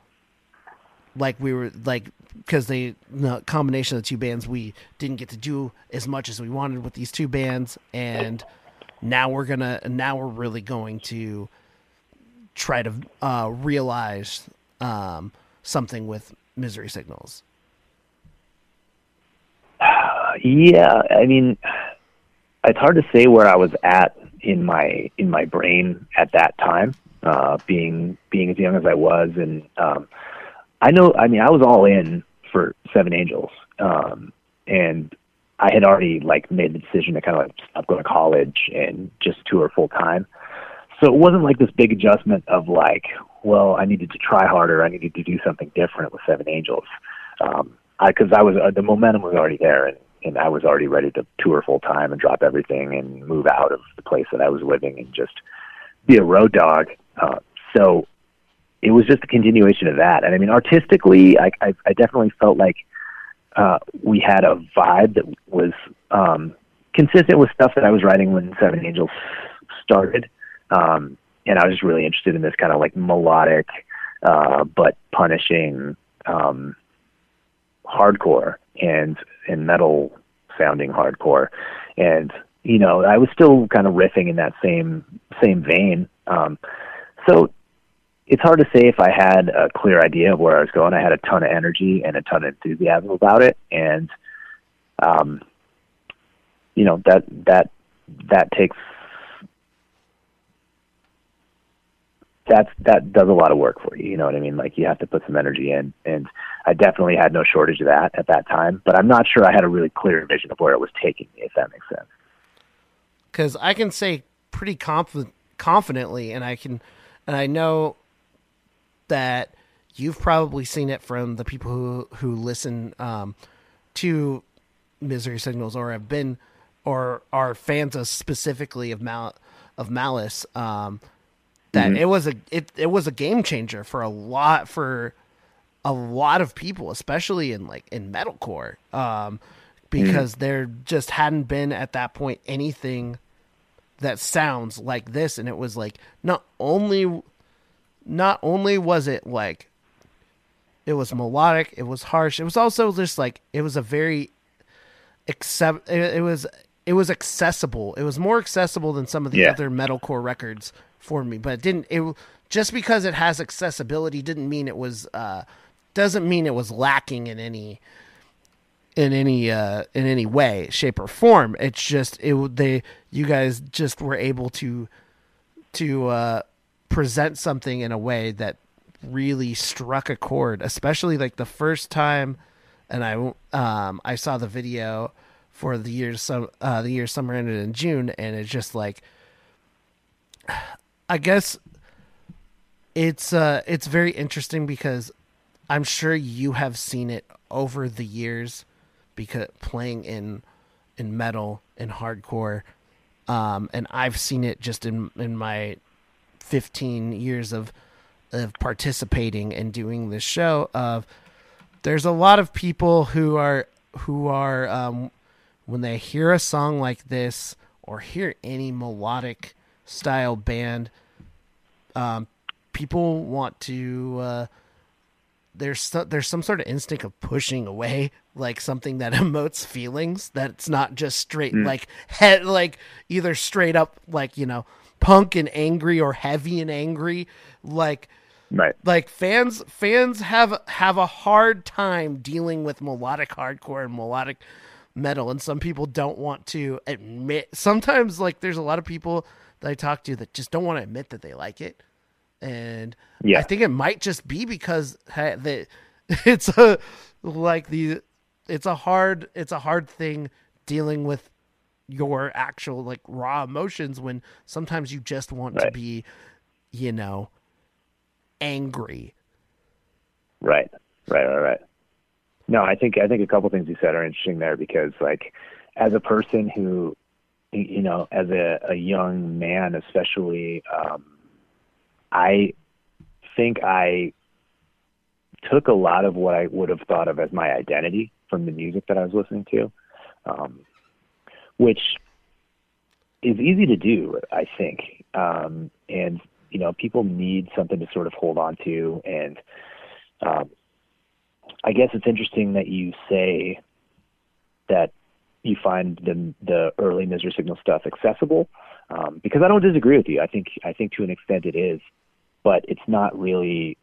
like we were like because they the combination of the two bands we didn't get to do as much as we wanted with these two bands, and now we're gonna now we're really going to try to uh, realize um, something with misery signals. Yeah, I mean, it's hard to say where I was at in my in my brain at that time, uh, being being as young as I was, and um, I know. I mean, I was all in for Seven Angels, um, and I had already like made the decision to kind of like stop going to college and just tour full time. So it wasn't like this big adjustment of like, well, I needed to try harder. I needed to do something different with Seven Angels. Um, I, cause I was, uh, the momentum was already there and, and I was already ready to tour full time and drop everything and move out of the place that I was living and just be a road dog. Uh, so it was just a continuation of that. And I mean, artistically, I, I, I definitely felt like, uh, we had a vibe that was, um, consistent with stuff that I was writing when Seven Angels started. Um, and I was just really interested in this kind of like melodic, uh, but punishing, um, hardcore and, and metal sounding hardcore. And, you know, I was still kind of riffing in that same, same vein. Um, so it's hard to say if I had a clear idea of where I was going. I had a ton of energy and a ton of enthusiasm about it. And, um, you know, that, that, that takes that's that does a lot of work for you. You know what I mean? Like you have to put some energy in, and I definitely had no shortage of that at that time. But I'm not sure I had a really clear vision of where it was taking me, if that makes sense. because I can say pretty confident, confidently, and I can, and I know that you've probably seen it from the people who who listen um, to Misery Signals or have been or are fans of specifically of Mal of Malice. Um, that it was a it, it was a game changer for a lot for a lot of people, especially in like in metalcore, um, because there just hadn't been at that point anything that sounds like this, and it was like not only not only was it like it was melodic, it was harsh, it was also just like it was a very accept it, it was it was accessible. It was more accessible than some of the Yeah. other metalcore records for me, but it didn't it just because it has accessibility didn't mean it was uh doesn't mean it was lacking in any in any uh in any way shape or form it's just it they you guys just were able to to uh present something in a way that really struck a chord especially like the first time and i um i saw the video for the year some uh the year summer ended in june and it's just like i guess it's uh it's very interesting because I'm sure you have seen it over the years because playing in in metal and hardcore um and I've seen it just in in my 15 years of of participating and doing this show of there's a lot of people who are who are um when they hear a song like this or hear any melodic style band um people want to uh there's there's some sort of instinct of pushing away like something that *laughs* emotes feelings that's not just straight like head like either straight up like you know punk and angry or heavy and angry. Like Right. like fans fans have have a hard time dealing with melodic hardcore and melodic metal and some people don't want to admit sometimes like there's a lot of people that I talk to that just don't want to admit that they like it and Yeah. I think it might just be because that *laughs* it's a like the it's a hard it's a hard thing dealing with your actual like raw emotions when sometimes you just want to be you know angry Right. Right. Right. Right. No, I think I think a couple things you said are interesting there because like as a person who you know as a, a young man especially um, I think I took a lot of what I would have thought of as my identity from the music that I was listening to, um, which is easy to do, I think. Um, and you know, people need something to sort of hold on to, and um, I guess it's interesting that you say that you find the the early Misery Signal stuff accessible, um, because I don't disagree with you. I think I think to an extent it is, but it's not really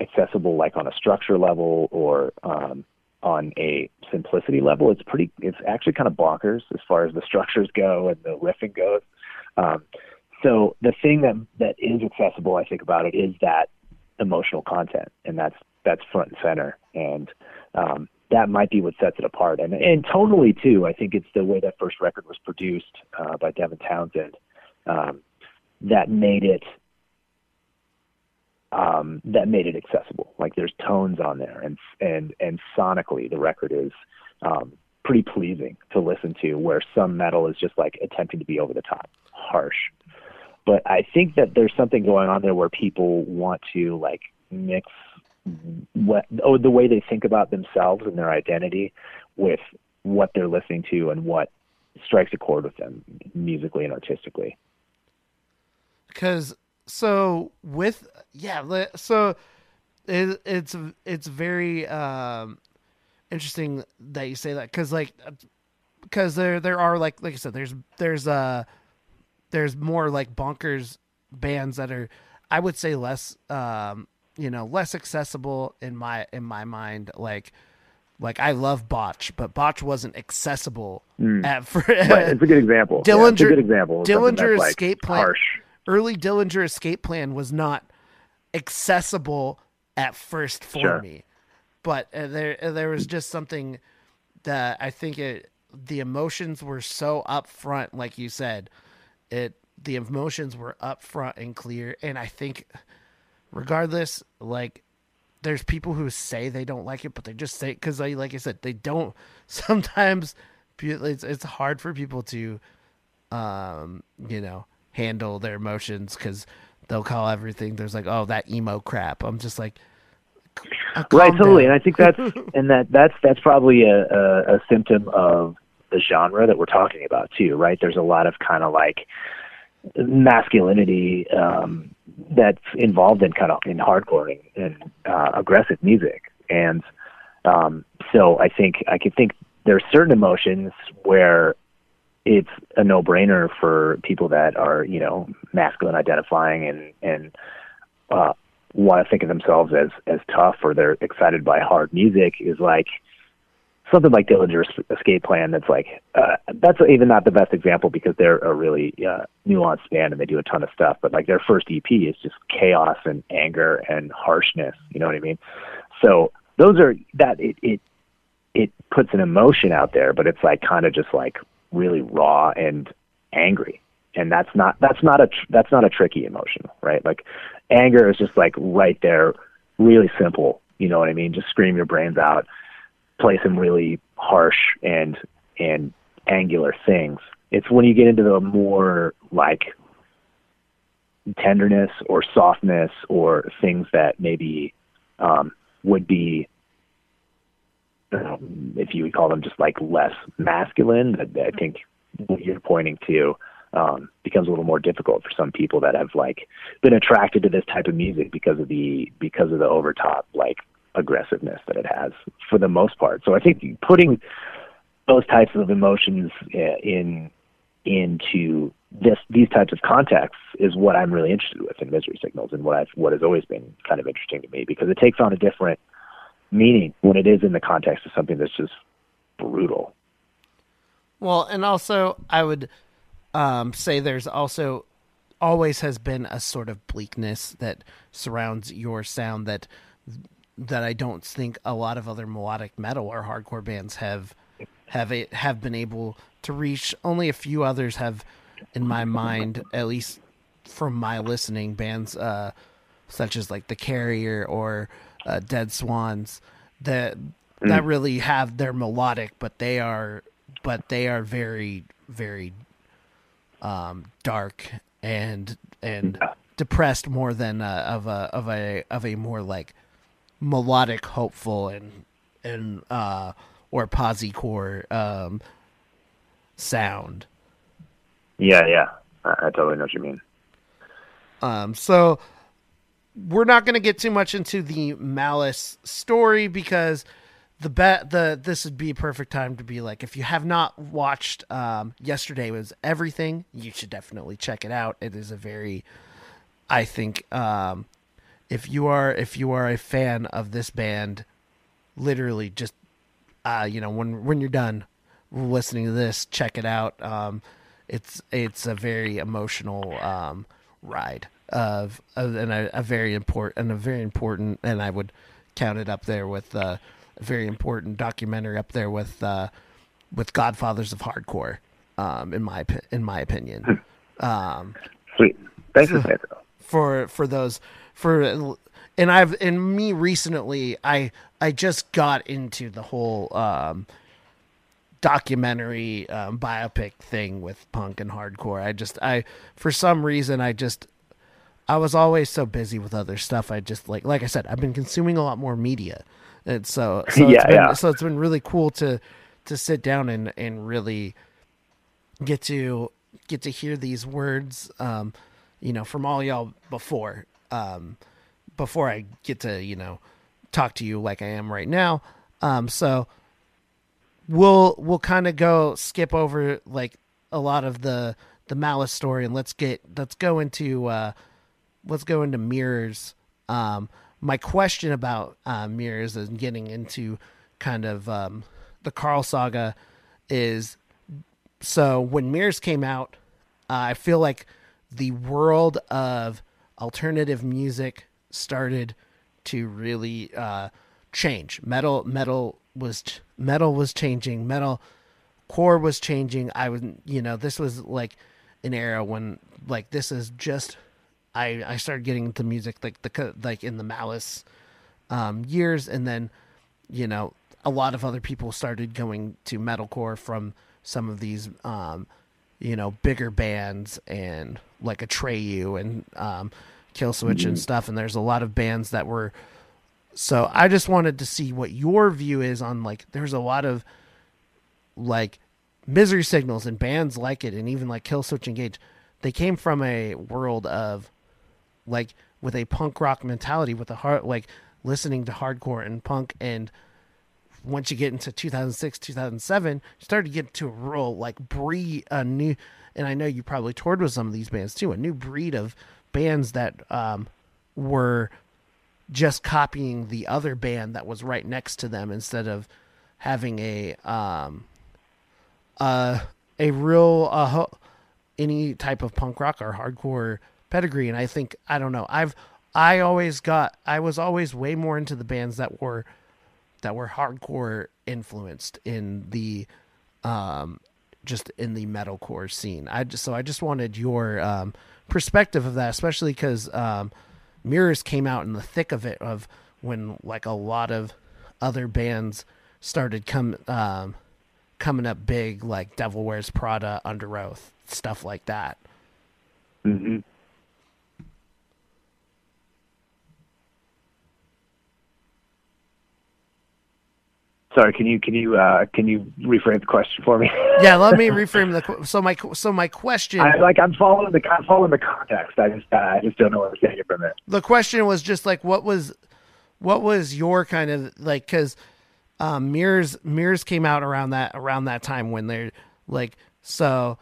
accessible like on a structure level or um, on a simplicity level. It's pretty. It's actually kind of bonkers as far as the structures go and the riffing goes. Um, so the thing that that is accessible, I think, about it is that emotional content, and that's that's front and center, and um, that might be what sets it apart. And and tonally too, I think it's the way that first record was produced uh, by Devin Townsend um, that made it um, that made it accessible. Like there's tones on there, and and and sonically, the record is um, pretty pleasing to listen to. Where some metal is just like attempting to be over the top, harsh. But I think that there's something going on there where people want to like mix what oh the way they think about themselves and their identity with what they're listening to and what strikes a chord with them musically and artistically. because so with yeah so it, it's it's very um interesting that you say that because like because there there are like like I said there's there's uh there's more like bonkers bands that are I would say less um you know less accessible in my in my mind like like I love Botch but Botch wasn't accessible at for *laughs* Right, it's a good example. Yeah, it's a Dillinger- good example. Dillinger that's, like, Escape Plan. Harsh. Early Dillinger Escape Plan was not accessible at first for Sure. me, but uh, there uh, there was just something that I think it the emotions were so upfront, like you said, it the emotions were upfront and clear, and I think regardless, like there's people who say they don't like it, but they just say because I like I said they don't. *laughs* Sometimes it's it's hard for people to um, you know, handle their emotions because they'll call everything. There's like, oh, that emo crap. I'm just like, uh, Right, totally. down. And I think that's *laughs* and that that's that's probably a, a, a symptom of the genre that we're talking about too, right? There's a lot of kind of like masculinity um, that's involved in kind of in hardcore and, and uh, aggressive music, and um, so I think I could think there's certain emotions where it's a no-brainer for people that are you know masculine identifying and and uh, want to think of themselves as as tough or they're excited by hard music is like something like Dillinger's Escape Plan. That's like uh, that's even not the best example because they're a really uh, nuanced band and they do a ton of stuff. But like their first EP is just chaos and anger and harshness. You know what I mean? So those are that it it it puts an emotion out there, but it's like kind of just like really raw and angry. And that's not that's not a tr- that's not a tricky emotion, right? Like anger is just like right there, really simple. You know what I mean? Just scream your brains out, play some really harsh and and angular things. It's when you get into the more like tenderness or softness or things that maybe um, would be um, if you would call them just like less masculine, I think what you're pointing to um, becomes a little more difficult for some people that have like been attracted to this type of music because of the because of the overtop like aggressiveness that it has for the most part. So I think putting those types of emotions uh, in into this these types of contexts is what I'm really interested with in misery signals and what I've what has always been kind of interesting to me because it takes on a different meaning when it is in the context of something that's just brutal. Well, and also I would um, say there's also always has been a sort of bleakness that surrounds your sound that that I don't think a lot of other melodic metal or hardcore bands have have it have been able to reach. Only a few others have, in my mind, at least from my listening, bands uh, such as like the Chariot or uh, Dead Swans that that really have their melodic, but they are but they are very very um, dark and and depressed more than uh, of a of a of a more like melodic, hopeful and and uh, or posicore um, sound. Yeah, yeah, I, I totally know what you mean. Um, so we're not going to get too much into the malice story because the bet the this would be a perfect time to be like if you have not watched um yesterday was everything you should definitely check it out. It is a very i think um if you are if you are a fan of this band literally just uh you know when when you're done listening to this check it out. Um it's it's a very emotional um ride of, of and a, a very important and a very important and i would count it up there with uh a very important documentary up there with uh, with Godfathers of Hardcore, um, in my in my opinion. Um, Sweet. Thanks for saying that. for for those for and I've and me recently I I just got into the whole um, documentary um, biopic thing with punk and hardcore. I just I for some reason I just I was always so busy with other stuff. I just like like I said I've been consuming a lot more media. And so *laughs* so Yeah, it's been, yeah. so it's been really cool to to sit down and and really get to get to hear these words um you know from all y'all before um before I get to you know talk to you like I am right now um so we'll we'll kind of go skip over like a lot of the the malice story and let's get let's go into uh let's go into mirrors. Um my question about uh, mirrors and getting into kind of um the Karl saga is so when mirrors came out uh, i feel like the world of alternative music started to really uh, change. Metal metal was metal was changing metal core was changing. I was you know this was like an era when like this is just i i started getting into music like the like in the malice um years and then you know a lot of other people started going to metalcore from some of these um you know bigger bands and like Atreyu and um Killswitch and stuff and there's a lot of bands that were so I just wanted to see what your view is on like there's a lot of like misery signals and bands like it and even like Killswitch Engage. They came from a world of like with a punk rock mentality with a heart like listening to hardcore and punk and once you get into 2006 2007 you started to get to a real like breed a new and i know you probably toured with some of these bands too a new breed of bands that um, were just copying the other band that was right next to them instead of having a um uh a real uh any type of punk rock or hardcore pedigree and i think i don't know i've i always got i was always way more into the bands that were that were hardcore influenced in the um just in the metalcore scene. I just so i just wanted your um perspective of that especially because um mirrors came out in the thick of it of when like a lot of other bands started come um coming up big like devil wears prada under oath stuff like that. Hmm Sorry, can you can you uh, can you rephrase the question for me? *laughs* yeah let me *laughs* reframe the so my so my question I like I'm following the I'm following the context. I just uh, I just don't know where to take it from it. the question was just like what was what was your kind of like because um mirrors mirrors came out around that around that time when they're like so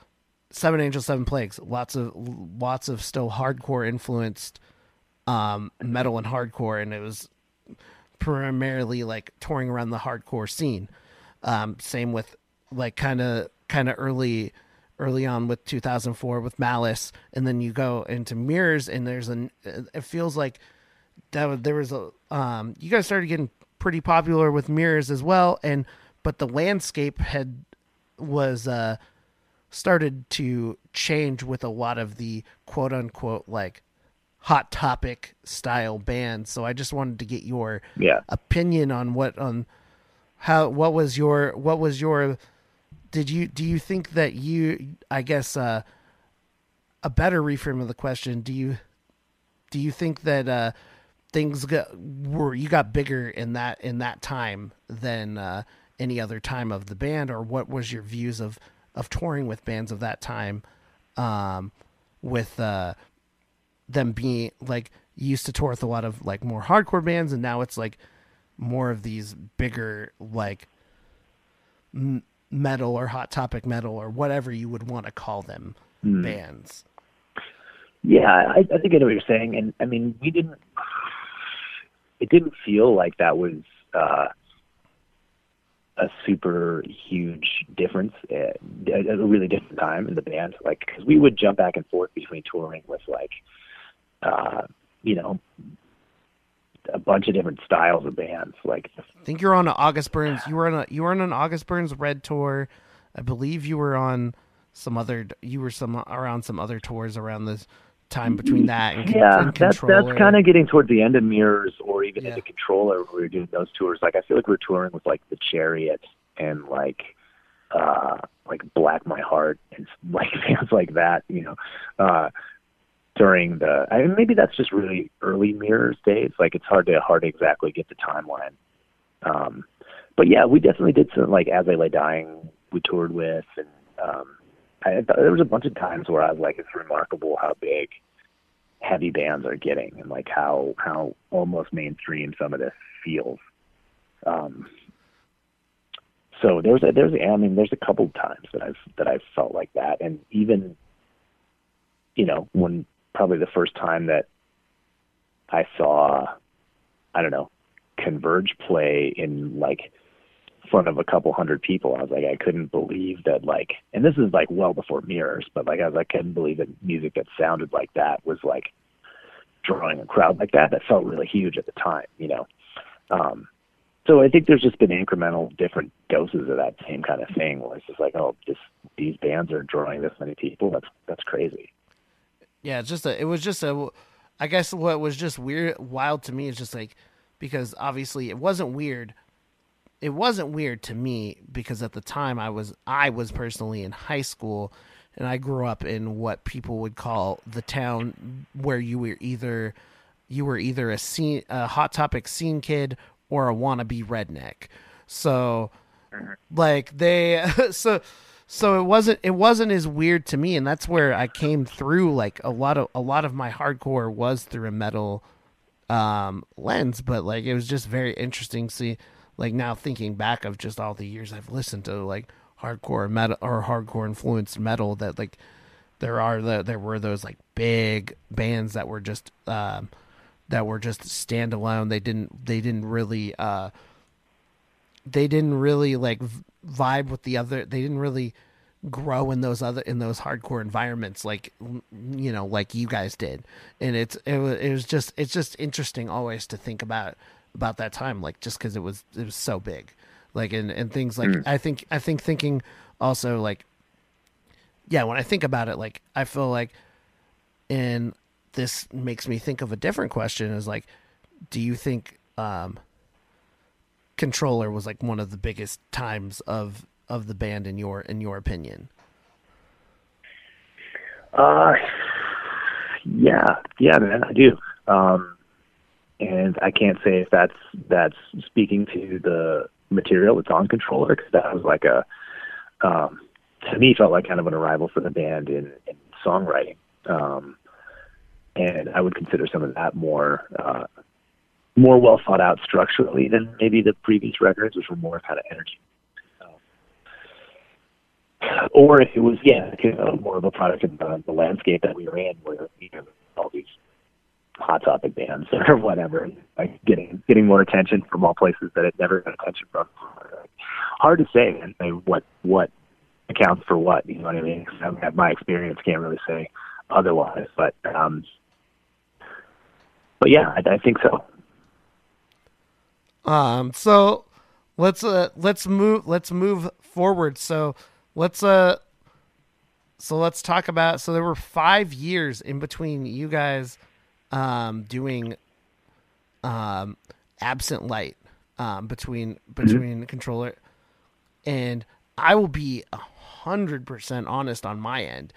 Seven Angels, Seven Plagues, lots of lots of still hardcore influenced um, metal and hardcore, and it was primarily like touring around the hardcore scene. Um, same with like kind of kind of early early on with 2004 with Malice, and then you go into Mirrors, and there's an it feels like that there was a um, you guys started getting pretty popular with Mirrors as well, and but the landscape had was uh started to change with a lot of the quote unquote like hot topic style band. So I just wanted to get your Yeah. opinion on what on how what was your what was your did you do you think that you I guess uh a better reframe of the question do you do you think that uh things got were you got bigger in that in that time than uh any other time of the band or what was your views of of touring with bands of that time um with uh them being like used to tour with a lot of like more hardcore bands and now it's like more of these bigger like m- metal or hot topic metal or whatever you would want to call them bands Yeah, I, I think I know what you're saying, and I mean, we didn't. It didn't feel like that was uh, a super huge difference at at a really different time in the band. Like, because we would jump back and forth between touring with like, uh, you know, a bunch of different styles of bands. Like, I think you're on August Burns. You were on a you were on an August Burns Red tour. I believe you were on some other. You were some around some other tours around this time between that and, yeah, and that's that's kind of getting towards the end of Mirrors or even Yeah. into Controller. Where we were doing those tours. Like I feel like we are touring with like the Chariot and like uh like Black My Heart and *laughs* like bands like that. You know, uh during the I mean, maybe that's just really early Mirrors days. Like it's hard to hard to exactly get the timeline. Um, but yeah, we definitely did some like As I Lay Dying. We toured with and. um I, there was a bunch of times where I was like, it's remarkable how big heavy bands are getting and like how how almost mainstream some of this feels. Um, so there's a, there's a, I mean there's a couple times that I've that I've felt like that, and even you know when probably the first time that I saw I don't know Converge play in like front of a couple hundred people, I was like I couldn't believe that like, and this is like well before mirrors, but like I was like I couldn't believe that music that sounded like that was like drawing a crowd like that. That felt really huge at the time, you know. Um, so I think there's just been incremental different doses of that same kind of thing where it's just like, oh, this these bands are drawing this many people. That's that's crazy. Yeah, it's just a. It was just a. I guess what was just weird, wild to me is just like because obviously it wasn't weird. It wasn't weird to me because at the time I was I was personally in high school and I grew up in what people would call the town where you were either you were either a scene a hot topic scene kid or a wannabe redneck. So mm-hmm. like they *laughs* so so it wasn't it wasn't as weird to me and that's where I came through like a lot of a lot of my hardcore was through a metal um lens but like it was just very interesting see like now thinking back of just all the years I've listened to like hardcore metal or hardcore influenced metal that like there are the there were those like big bands that were just um that were just standalone. They didn't they didn't really uh they didn't really like vibe with the other they didn't really grow in those other in those hardcore environments like you know like you guys did. And it's it was, it was just it's just interesting always to think about about that time like just because it was it was so big. Like and and things like i think i think thinking also like yeah when i think about it like i feel like and this makes me think of a different question is like do you think um controller was like one of the biggest times of of the band in your in your opinion Uh, yeah, yeah, man, I do. Um, and I can't say if that's that's speaking to the material that's on controller because that was like a um, to me felt like kind of an arrival for the band in, in songwriting. Um, and I would consider some of that more uh, more well thought out structurally than maybe the previous records, which were more kind of energy. or if it was yeah know, more of a product of the, the landscape that we were in, where you know all these hot topic bands *laughs* or whatever, like getting getting more attention from all places that it never got attention from. Hard to say, man. Like, what what accounts for what? You know what I mean? I have my experience, can't really say otherwise. But um, but yeah, I, I think so. Um, so let's uh let's move let's move forward. So let's uh so let's talk about so there were five years in between you guys um doing um absent light um between between controller and I will be a hundred percent honest on my end.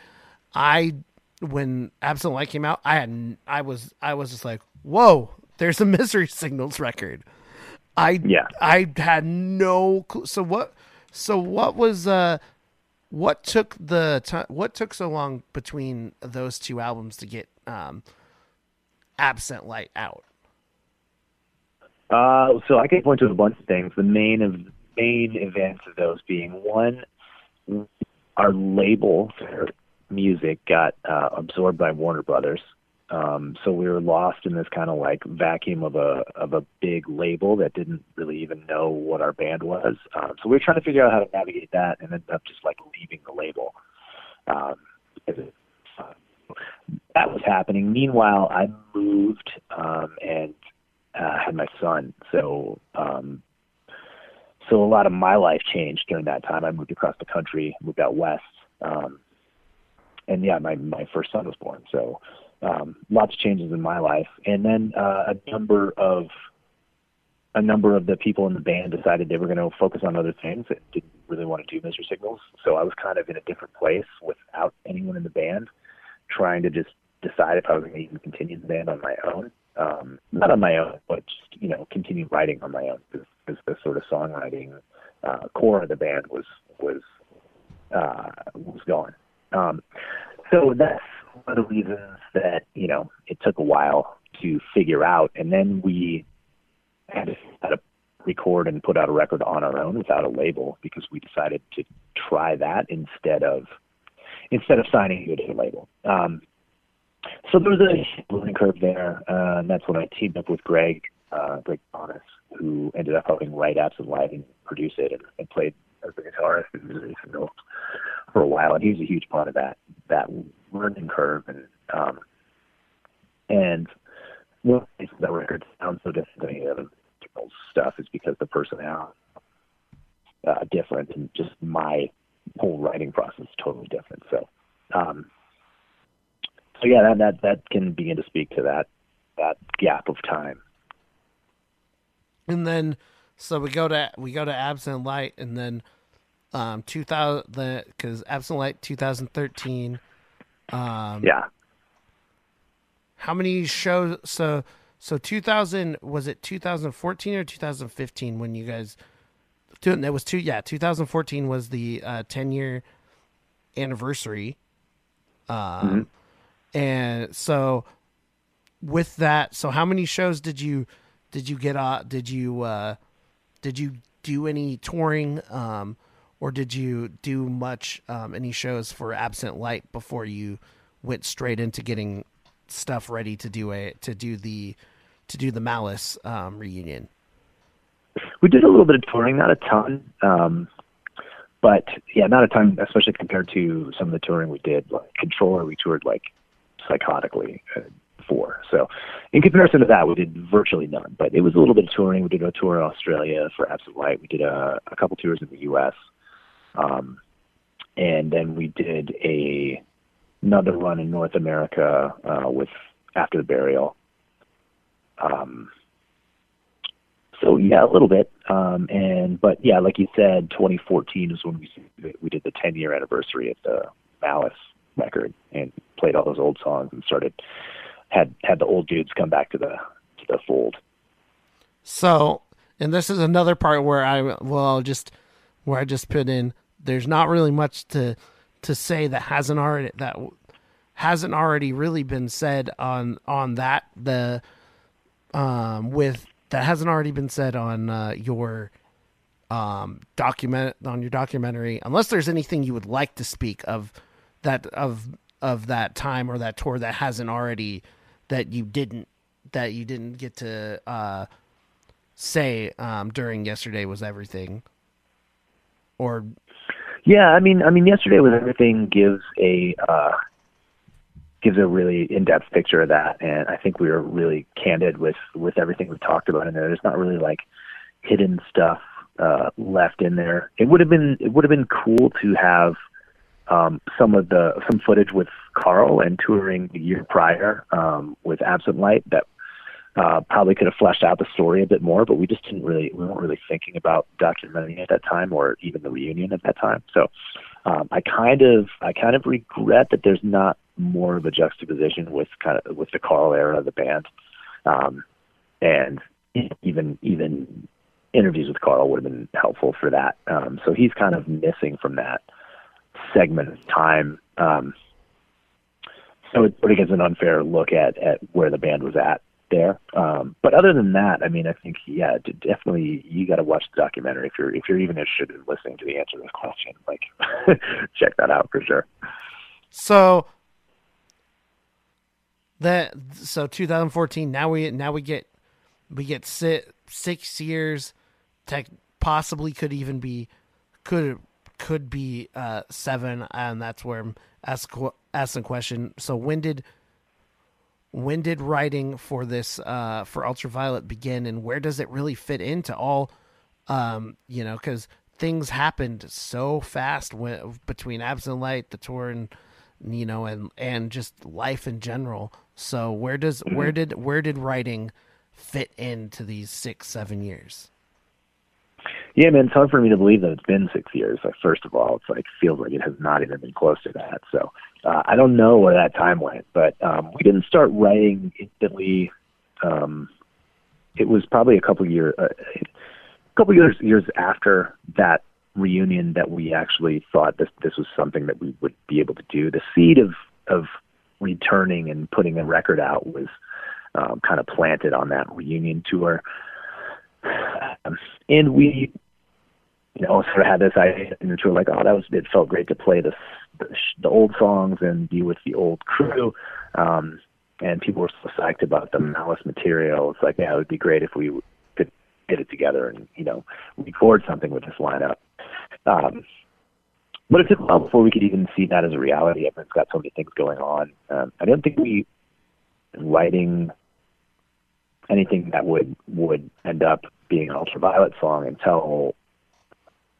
I when absent light came out, I had I was I was just like, whoa, there's a *laughs* misery signals record. I Yeah. I had no clue. So what? So what was uh, what took the time? What took so long between those two albums to get um, absent light out? Uh, so I can point to a bunch of things. The main of main events of those being one, our label Ferret Music got uh, absorbed by Warner Brothers. Um, so we were lost in this kind of like vacuum of a of a big label that didn't really even know what our band was. Um, so we were trying to figure out how to navigate that, and ended up just like leaving the label. Um, because that was happening. Meanwhile, I moved um, and uh, had my son. So um, so a lot of my life changed during that time. I moved across the country, moved out west, um, and yeah, my my first son was born. So um, lots of changes in my life, and then uh, a number of a number of the people in the band decided they were going to focus on other things and didn't really want to do Misery Signals. So I was kind of in a different place without anyone in the band, trying to just decide if I was going to even continue the band on my own. Um, not on my own, but just, you know, continue writing on my own because the sort of songwriting uh, core of the band was was uh, was gone. Um, so that's one of the reasons that you know it took a while to figure out, and then we had to, record and put out a record on our own without a label because we decided to try that instead of instead of signing to a label. Um, so there was a learning curve there, uh, and that's when I teamed up with Greg, uh, Greg Thomas, who ended up helping write Absent Light and produce it, and, and played as the guitarist for a while, and he was a huge part of that that learning curve, and um, and one of the that record sounds so different than any other stuff is because the personality uh, different, and just my whole writing process is totally different. So. Um, so yeah, that that that can begin to speak to that that gap of time. And then so we go to we go to absent light, and then um, two thousand the because absent light two thousand thirteen. Um, Yeah, How many shows? So so two thousand was it two thousand fourteen or two thousand fifteen when you guys? It was two. Yeah, two thousand fourteen was the uh, ten year anniversary. Um, and so with that, so how many shows did you did you get? Uh, did you uh, did you do any touring? Um, or did you do much um, any shows for Absent Light before you went straight into getting stuff ready to do a to do the to do the Malice um, reunion? we did a little bit of touring, not a ton, um, but yeah, not a ton, especially compared to some of the touring we did. Like Controller, we toured like psychotically uh, for. So, in comparison to that, we did virtually none. But it was a little bit of touring. We did a tour in Australia for Absent Light. We did a, a couple tours in the U.S. Um, and then we did a another run in North America uh, with After the Burial. Um, so yeah, a little bit. Um, and but yeah, like you said, 2014 is when we we did the 10 year anniversary of the Malice record and played all those old songs and started had had the old dudes come back to the to the fold. So, and this is another part where I well just where I just put in. There's not really much to to say that hasn't already that hasn't already really been said on on that the um with that hasn't already been said on uh, your um, document on your documentary, unless there's anything you would like to speak of that of of that time or that tour that hasn't already that you didn't that you didn't get to uh, say um, during yesterday was everything, or Yeah, I mean, I mean, yesterday was everything gives a uh, gives a really in-depth picture of that, and I think we were really candid with with everything we talked about in there. There's not really like hidden stuff uh, left in there. It would have been it would have been cool to have um, some of the some footage with Karl and touring the year prior um, with Absent Light that uh, probably could have fleshed out the story a bit more, but we just didn't really we weren't really thinking about documenting at that time or even the reunion at that time. So um, I kind of I kind of regret that there's not more of a juxtaposition with kind of with the Karl era of the band, um, and even even interviews with Karl would have been helpful for that. Um, so he's kind of missing from that segment of time. Um, so it sort of gives an unfair look at at where the band was at there. Um, but other than that, I mean, I think yeah, definitely you got to watch the documentary if you're if you're even interested in listening to the answer to this question. Like, *laughs* check that out for sure. So that so 2014 now we now we get we get six, six years tech possibly could even be could could be uh seven and that's where I'm ask, asking question so when did when did writing for this uh for ultraviolet begin and where does it really fit into all um you know because things happened so fast when, between absent light the tour and you know and and just life in general so where does where did where did writing fit into these six seven years Yeah, man, it's hard for me to believe that it's been six years. Like, first of all, it's like feels like it has not even been close to that. So uh, I don't know where that time went, but um, we didn't start writing instantly. Um, it was probably a couple years, uh, a couple years years after that reunion that we actually thought this this was something that we would be able to do. The seed of of returning and putting a record out was um, kind of planted on that reunion tour. Um, *sighs* and we, you know, *laughs* sort of had this idea in the tour, like, oh, that was it felt great to play the the, the old songs and be with the old crew. Um, and people were so psyched about the Malice material. It's like, yeah, it would be great if we could get it together and you know record something with this lineup. Um, but it took a while before we could even see that as a reality. Everyone's got so many things going on. Um, I don't think we writing anything that would would end up being an ultraviolet song until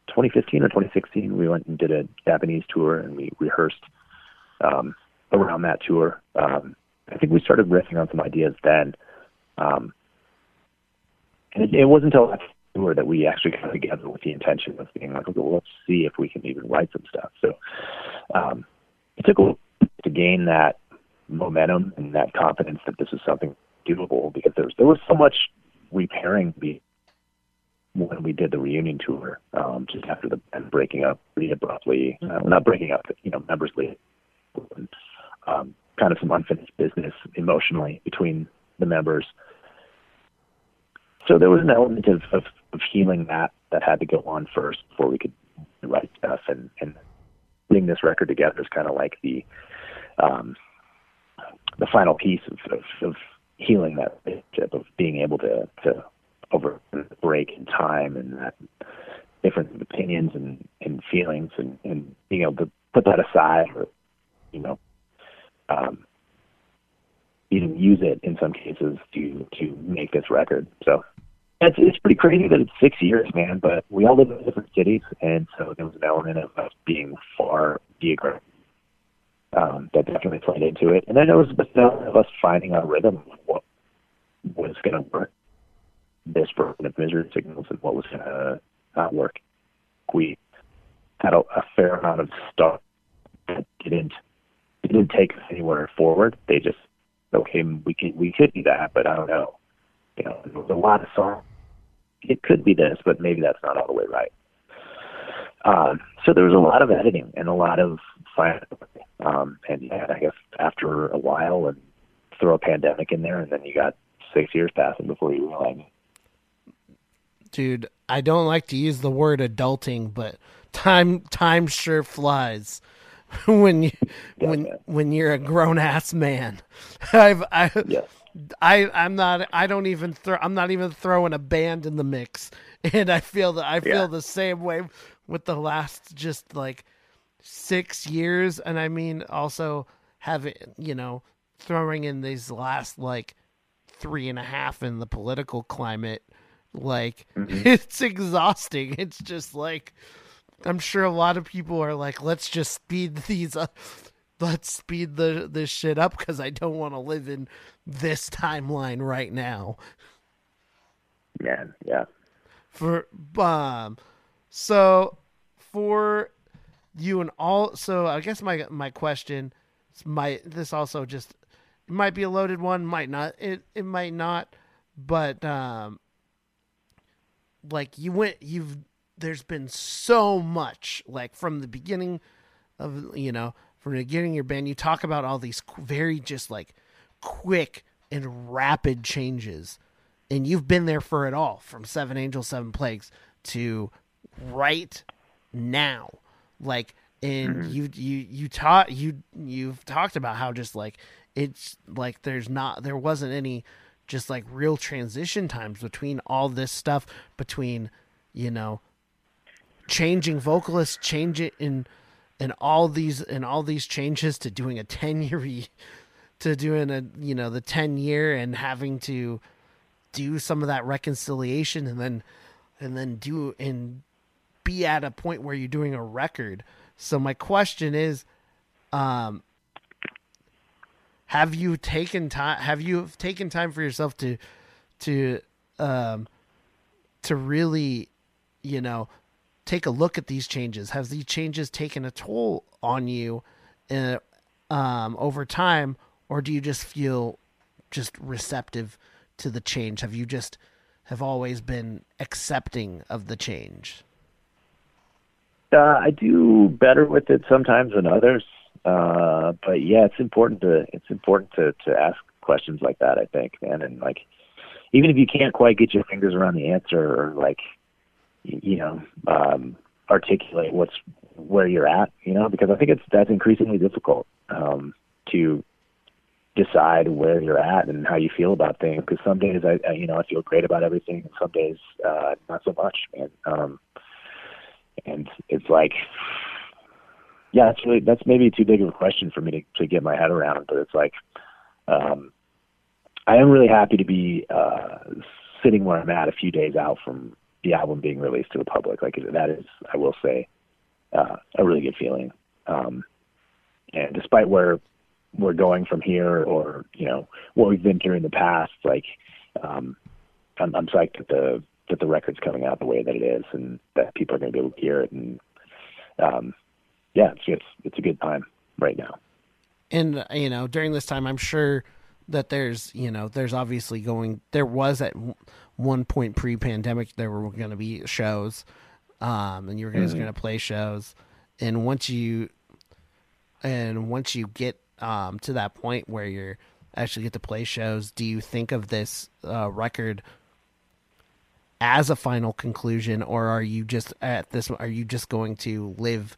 2015 or 2016. We went and did a Japanese tour and we rehearsed um, around that tour. Um, I think we started riffing on some ideas then. Um, and it, it wasn't until that tour that we actually got together with the intention of being like, okay, well, let's see if we can even write some stuff. So um, it took a while to gain that momentum and that confidence that this is something doable because there was there was so much repairing to be when we did the reunion tour um, just after the band breaking up pretty abruptly, uh, not breaking up, you know, members leaving. Um, kind of some unfinished business emotionally between the members. So there was an element of, of, of healing that that had to go on first before we could write stuff, and and putting this record together is kind of like the um, the final piece of, of, of healing that of being able to to over the break in time and that difference of opinions and, and feelings and, and being able to put that aside or you know um, even use it in some cases to to make this record. So it's it's pretty crazy that it's six years, man. But we all live in different cities, and so there was an element of us being far geographic um, that definitely played into it. And then there was the of us finding our rhythm, what was going to work, this version of Misery Signals, and what was going to not work. We had a, a fair amount of stuff that didn't didn't take us anywhere forward. They just okay, we could we could do that, but I don't know. You know, there was a lot of songs. It could be this, but maybe that's not all the way right. Um, so there was a lot of editing and a lot of fine. Um, and yeah, I guess after a while, and throw a pandemic in there, and then you got six years passing before you realize. Dude, I don't like to use the word adulting, but time time sure flies *laughs* when you when when you're a grown ass man. *laughs* I've I Yes. I I'm not I don't even throw I'm not even throwing a band in the mix, *laughs* and I feel that I feel Yeah. the same way with the last just like six years, and I mean also having you know throwing in these last like three and a half in the political climate, like *laughs* it's exhausting. It's just like I'm sure a lot of people are like, let's just speed *laughs* these up. Let's speed the this shit up because I don't want to live in this timeline right now. Yeah, yeah. For um, so for you and all, so I guess my my question, might this also just it might be a loaded one, might not. It it might not, but um, like you went, you've there's been so much like from the beginning of you know from the beginning of your band you talk about all these very just like quick and rapid changes. And you've been there for it all from seven angels seven plagues to right now. Like and mm-hmm. you you you taught you you've talked about how just like it's like there's not there wasn't any just like real transition times between all this stuff between you know changing vocalists change it in and all these and all these changes to doing a 10 year to doing a you know the 10 year and having to do some of that reconciliation and then and then do and be at a point where you're doing a record. So my question is um have you taken time have you taken time for yourself to to um to really you know take a look at these changes? Have these changes taken a toll on you uh, um over time or do you just feel just receptive to the change? Have you just have always been accepting of the change? Uh, I do better with it sometimes than others. Uh, but yeah, it's important to it's important to to ask questions like that. I think, man, and like even if you can't quite get your fingers around the answer or like you know um, articulate what's where you're at, you know, because I think it's that's increasingly difficult um, to decide where you're at and how you feel about things. Because some days I, I you know I feel great about everything, and some days uh, not so much, man. Um, and it's like yeah it's really that's maybe too big of a question for me to, to get my head around but it's like um i am really happy to be uh sitting where i'm at a few days out from the album being released to the public. Like that is i will say uh a really good feeling. Um and despite where we're going from here or you know what we've been through in the past like um i'm i'm psyched that the that the record's coming out the way that it is and that people are going to be able to hear it and um yeah it's it's it's a good time right now. And you know during this time i'm sure that there's you know there's obviously going there was at one point pre-pandemic there were going to be shows um and you were guys going to play shows. And once you and once you get um to that point where you're actually get to play shows do you think of this uh record as a final conclusion or are you just at this are you just going to live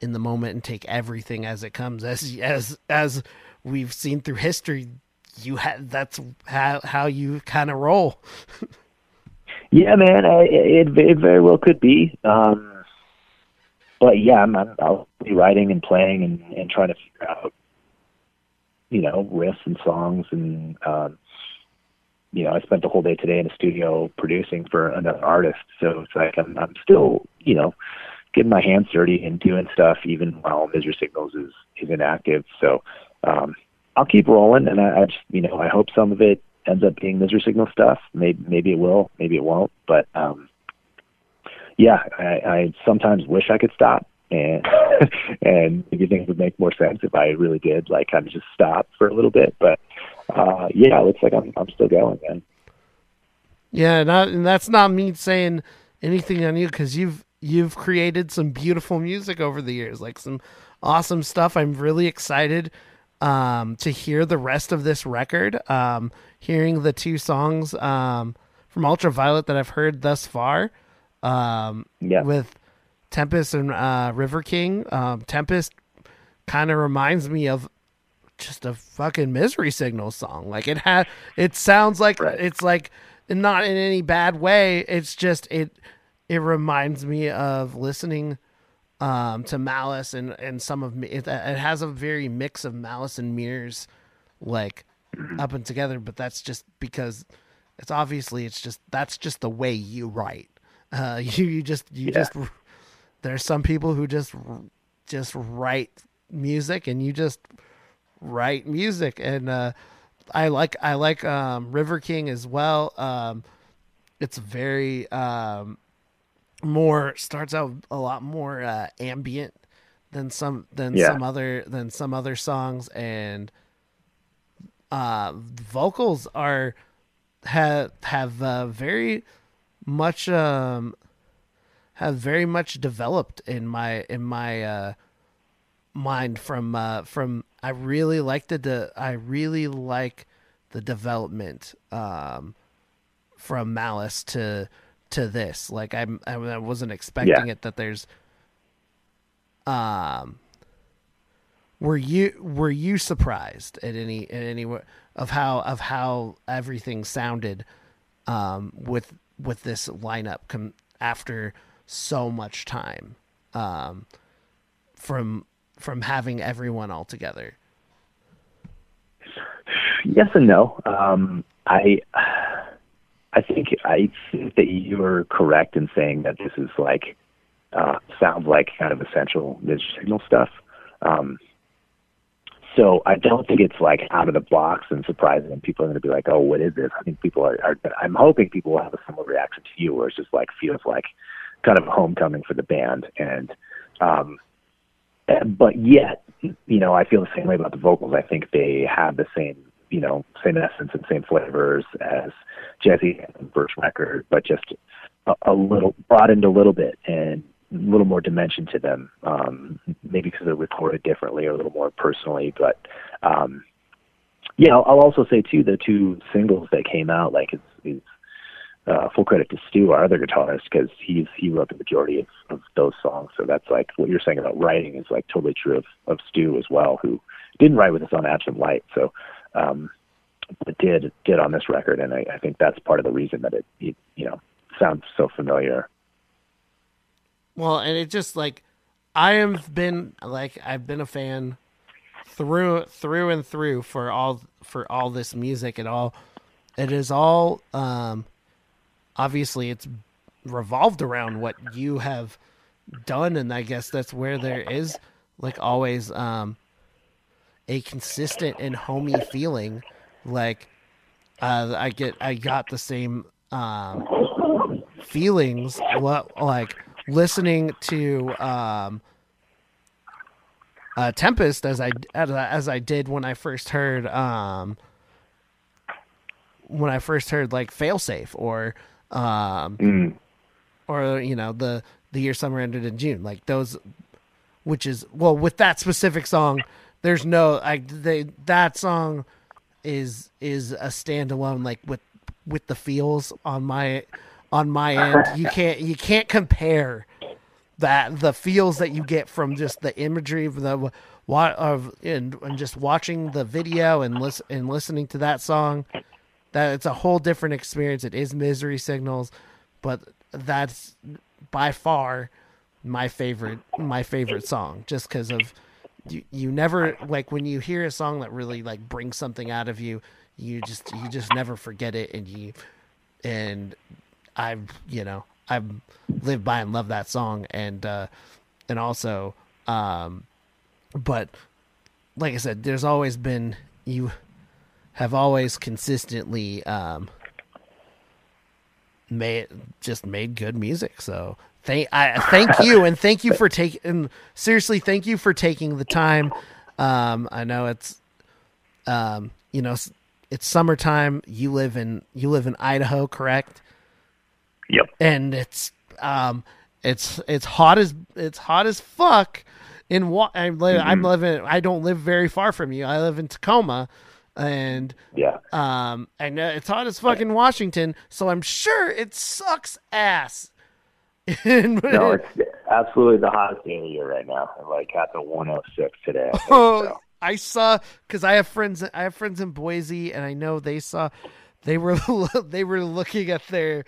in the moment and take everything as it comes as as as we've seen through history you had that's how how you kind of roll *laughs* yeah man I, it it very well could be um but yeah I'm, I'm i'll be writing and playing and and trying to figure out you know riffs and songs and um you know, I spent the whole day today in a studio producing for another artist. So it's like I'm I'm still, you know, getting my hands dirty and doing stuff even while Misery Signals is is inactive. So um I'll keep rolling and I, I just you know, I hope some of it ends up being Misery Signal stuff. Maybe maybe it will, maybe it won't. But um yeah, I, I sometimes wish I could stop and *laughs* and maybe things would make more sense if I really did like kind of just stop for a little bit. But uh yeah, it looks like I'm I'm still going, man. yeah not and that's not me saying anything on you because you've you've created some beautiful music over the years like some awesome stuff i'm really excited um to hear the rest of this record um hearing the two songs um from Ultraviolet that I've heard thus far. Um, Yeah. with Tempest and uh, River King. Um, Tempest kind of reminds me of just a fucking misery signal song. Like it had, it sounds like Right. it's like not in any bad way. It's just it it reminds me of listening um, to Malice and and some of me. It, it has a very mix of Malice and Mirrors, like up and together. But that's just because it's obviously it's just that's just the way you write. Uh, *laughs* you you just you Yeah. just there's some people who just just write music and you just write music and uh I like I like um River King as well. Um it's very um more starts out a lot more uh ambient than some than Yeah. some other than some other songs and uh vocals are have have uh, very much um have very much developed in my in my uh mind from uh from I really like the de- I really like the development um from Malice to to this like I'm I, wasn't expecting Yeah. it that there's um were you were you surprised at any at any of how of how everything sounded um with with this lineup com- after so much time um from from having everyone all together Yes and no. Um, I I think I think that you're correct in saying that this is like uh, sounds like kind of essential Misery Signal stuff. Um, so I don't think it's like out of the box and surprising, and people are going to be like, "Oh, what is this?" I think people are, are. I'm hoping people will have a similar reaction to you, where it's just like feels like kind of a homecoming for the band, and um, but yet, you know, I feel the same way about the vocals. I think they have the same, you know, same essence and same flavors as Jazzy and Birch record, but just a, a little broadened a little bit and a little more dimension to them. Um, maybe because they're recorded differently or a little more personally, but um, yeah, I'll, I'll also say too the two singles that came out, like it's, it's uh, full credit to Stu, our other guitarist, because he's he wrote the majority of, of those songs. So that's like what you're saying about writing is like totally true of, of Stu as well, who didn't write with us on Absent Light. So um, did did on this record, and I, I think that's part of the reason that it, it you know sounds so familiar. Well, and it just like I have been like I've been a fan through through and through for all for all this music and all. It is all um obviously it's revolved around what you have done. And I guess that's where there is like always um a consistent and homey feeling like uh I get I got the same um feelings what like listening to um uh Tempest as I as I, as I did when I first heard um when I first heard like Failsafe or um Mm. or you know the the year summer ended in June like those which is well with that specific song there's no I they that song is is a standalone like with with the feels on my on my end. You can't you can't compare that the feels that you get from just the imagery of the what of and, and just watching the video and listen and listening to that song that it's a whole different experience. It is misery signals but that's by far my favorite my favorite song just because of you, you never like when you hear a song that really like brings something out of you you just you just never forget it and you and i've you know i've lived by and love that song and uh and also um but like i said there's always been you have always consistently um made just made good music so thank i thank you and thank you for taking seriously thank you for taking the time um i know it's um you know it's summertime you live in you live in idaho correct Yep. and it's um it's it's hot as it's hot as fuck in what I'm, li- I'm living I don't live very far from you I live in Tacoma and Yeah. um, I know it's hot as fucking Washington, so I'm sure it sucks ass. No, *laughs* it's absolutely the hottest day of the year right now. Like at the 106 today. I think, Oh, so. I saw because I have friends. I have friends in Boise, and I know they saw. They were *laughs* they were looking at their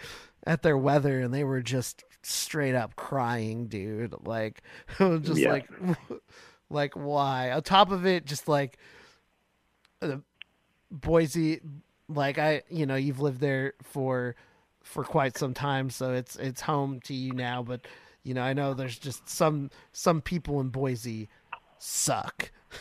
at their weather, and they were just straight up crying, dude. Like, *laughs* just Yeah. like, like why? On top of it, just like uh, Boise, like I, you know, you've lived there for for quite some time, so it's it's home to you now. But you know, I know there's just some some people in Boise suck. *laughs*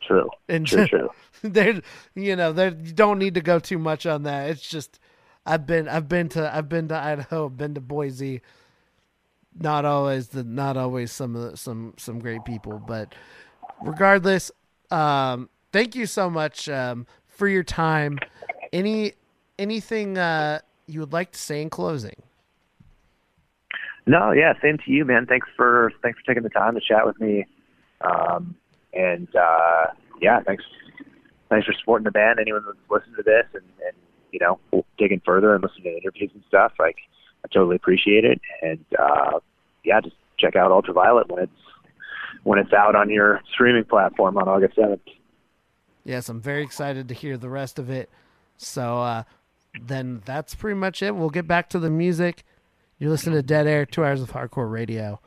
True. And True, *laughs* true. there, you know, there you don't need to go too much on that. It's just I've been I've been to I've been to Idaho, been to Boise. Not always the not always some of the, some some great people, but regardless, um, thank you so much um, for your time. Any anything uh, you would like to say in closing? No, yeah, same to you, man. Thanks for thanks for taking the time to chat with me. Um, and uh, yeah, thanks thanks for supporting the band. Anyone that's listened to this and, and you know digging further and listening to interviews and stuff, like I totally appreciate it. And uh, yeah, just check out Ultraviolet when it's when it's out on your streaming platform on August seventh. Yes, I'm very excited to hear the rest of it. So uh, then that's pretty much it. We'll get back to the music. You listen to Dead Air, two hours of hardcore radio.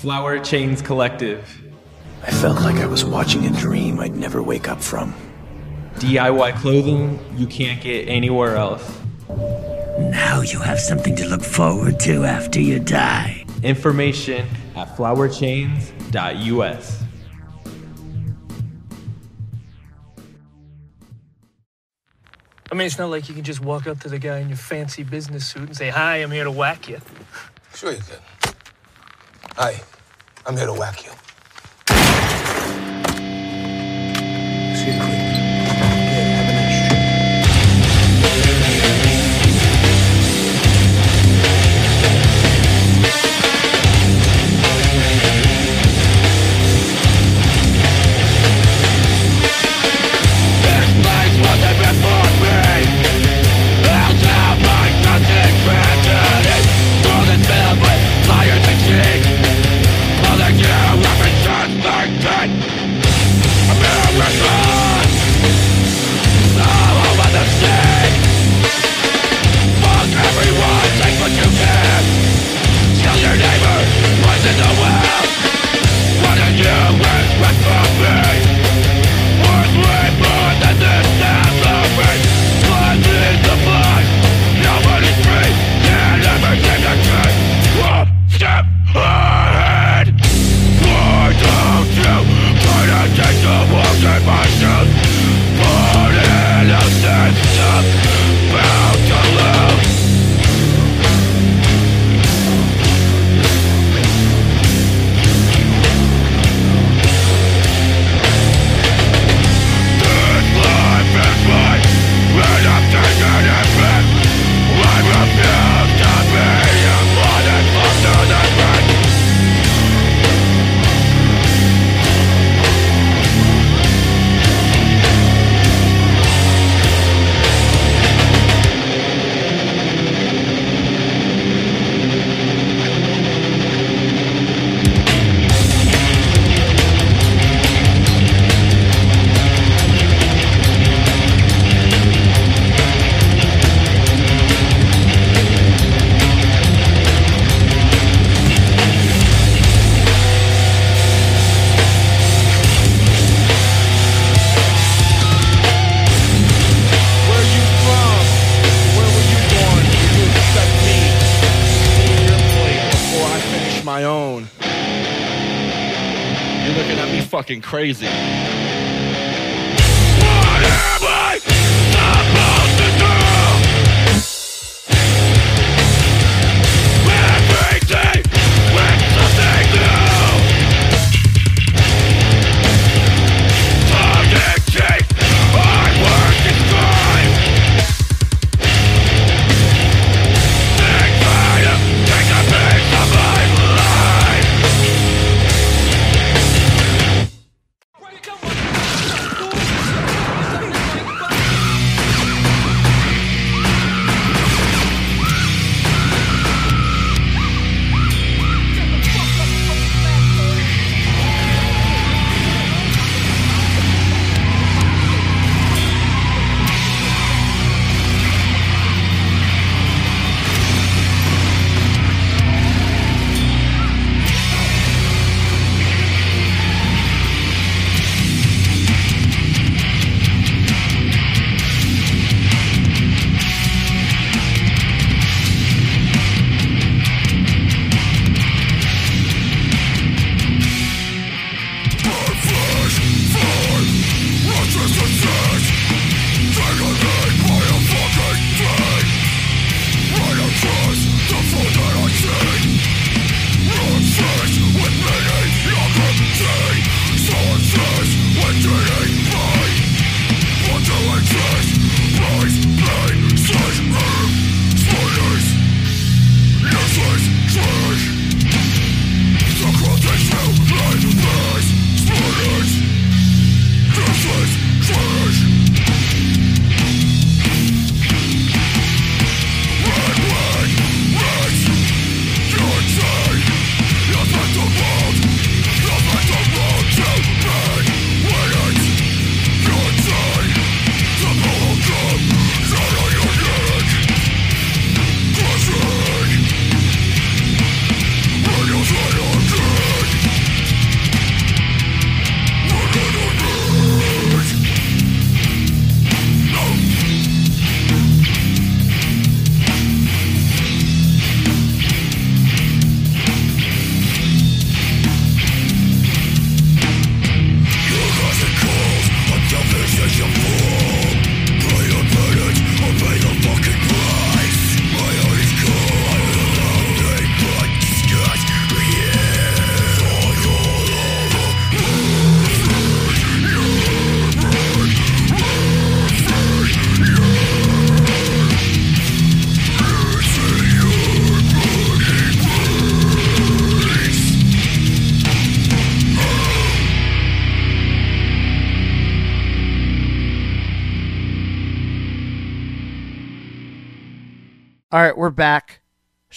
Flower Chains Collective. I felt like I was watching a dream I'd never wake up from. DIY clothing you can't get anywhere else. Now you have something to look forward to after you die. Information at flowerchains.us. I mean, it's not like you can just walk up to the guy in your fancy business suit and say, Hi, I'm here to whack you. Sure you can. Hi, I'm here to whack you. See you,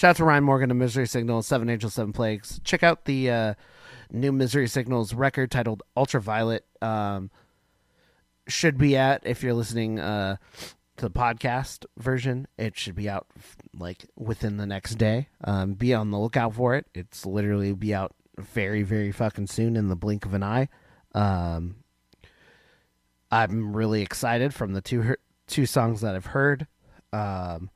Shout out to Ryan Morgan of Misery Signal, Seven Angels, Seven Plagues. Check out the uh, new Misery Signals record titled Ultraviolet. Um, should be at if you're listening uh, to the podcast version. It should be out like within the next day. Um, be on the lookout for it. It's literally be out very, very fucking soon in the blink of an eye. Um, I'm really excited from the two two songs that I've heard. Um,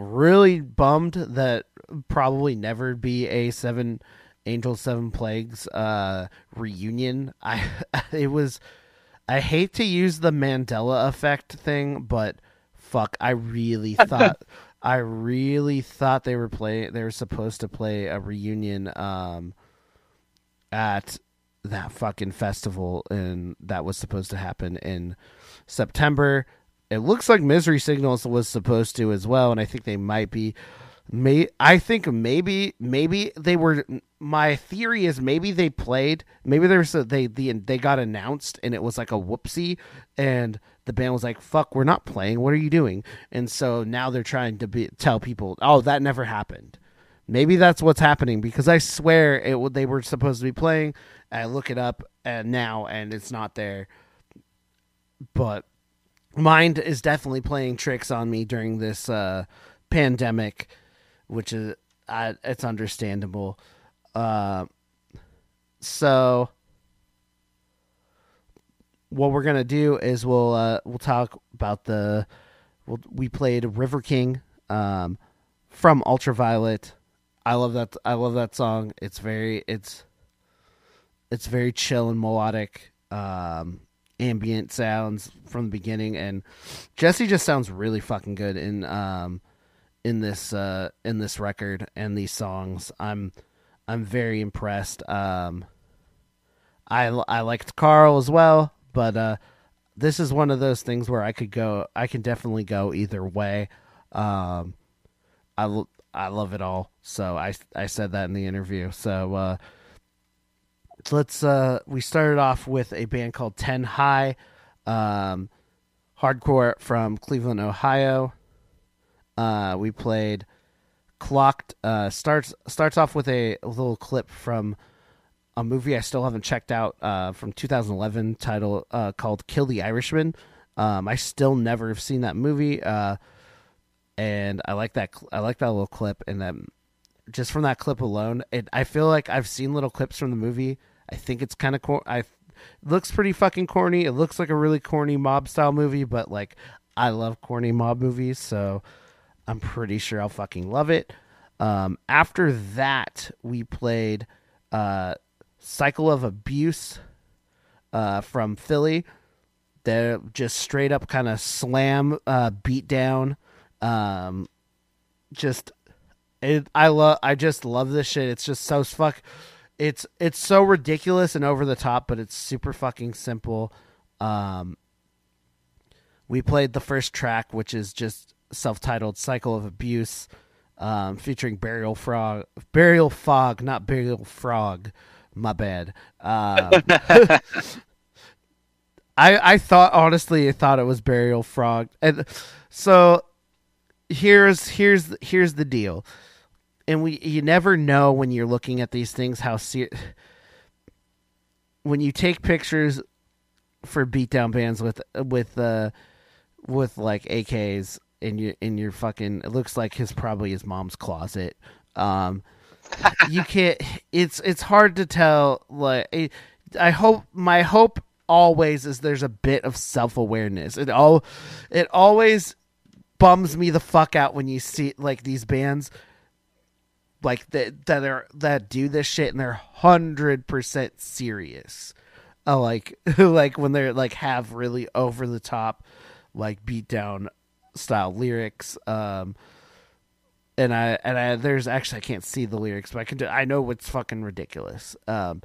really bummed that probably never be a seven angels seven plagues uh reunion. *laughs* I it was i hate to use the mandela effect thing but fuck i really *laughs* thought i really thought they were play they were supposed to play a reunion um at that fucking festival and that was supposed to happen in september it looks like Misery Signals was supposed to as well, and I think they might be. May I think maybe maybe they were. My theory is maybe they played. Maybe there's a, they the they got announced and it was like a whoopsie, and the band was like, "Fuck, we're not playing. What are you doing?" And so now they're trying to be tell people, "Oh, that never happened." Maybe that's what's happening because I swear it they were supposed to be playing. I look it up and now and it's not there. But mind is definitely playing tricks on me during this uh, pandemic, which is uh, it's understandable. Uh, so what we're gonna do is we'll uh, we'll talk about the we'll, we played River King um, from Ultraviolet. I love that. I love that song. It's very it's it's very chill and melodic. Um, ambient sounds from the beginning and Jesse just sounds really fucking good in um in this uh in this record and these songs. I'm I'm very impressed. Um I I liked Karl as well, but uh this is one of those things where I could go I can definitely go either way. Um I I love it all. So I I said that in the interview. So uh let's uh we started off with a band called Ten High, um, hardcore from Cleveland, Ohio. Uh, we played Clocked. Uh, starts starts off with a, a little clip from a movie I still haven't checked out uh, from 2011, title uh, called "Kill the Irishman." Um, I still never have seen that movie, uh, and I like that. I like that little clip, and then just from that clip alone, it, I feel like I've seen little clips from the movie. I think it's kind of cor- I looks pretty fucking corny. It looks like a really corny mob style movie, but like I love corny mob movies, so I'm pretty sure I'll fucking love it. Um, after that, we played uh, Cycle of Abuse uh, from Philly. They're just straight up kind of slam uh, beat down. Um, just it, I love. I just love this shit. It's just so fuck. It's it's so ridiculous and over the top, but it's super fucking simple. Um, we played the first track, which is just self-titled "Cycle of Abuse," um, featuring Burial Frog, Burial Fog, not Burial Frog. My bad. Um, *laughs* I I thought honestly, I thought it was Burial Frog, and so here's here's here's the deal and we you never know when you're looking at these things how ser- when you take pictures for beatdown bands with with uh with like AKs in your in your fucking it looks like his probably his mom's closet. Um you can't it's it's hard to tell like I hope my hope always is there's a bit of self-awareness. It all it always bums me the fuck out when you see like these bands like that that are that do this shit and they're hundred percent serious. Uh, like *laughs* like when they're like have really over the top like beat down style lyrics. Um and I and I there's actually I can't see the lyrics, but I can do I know what's fucking ridiculous. Um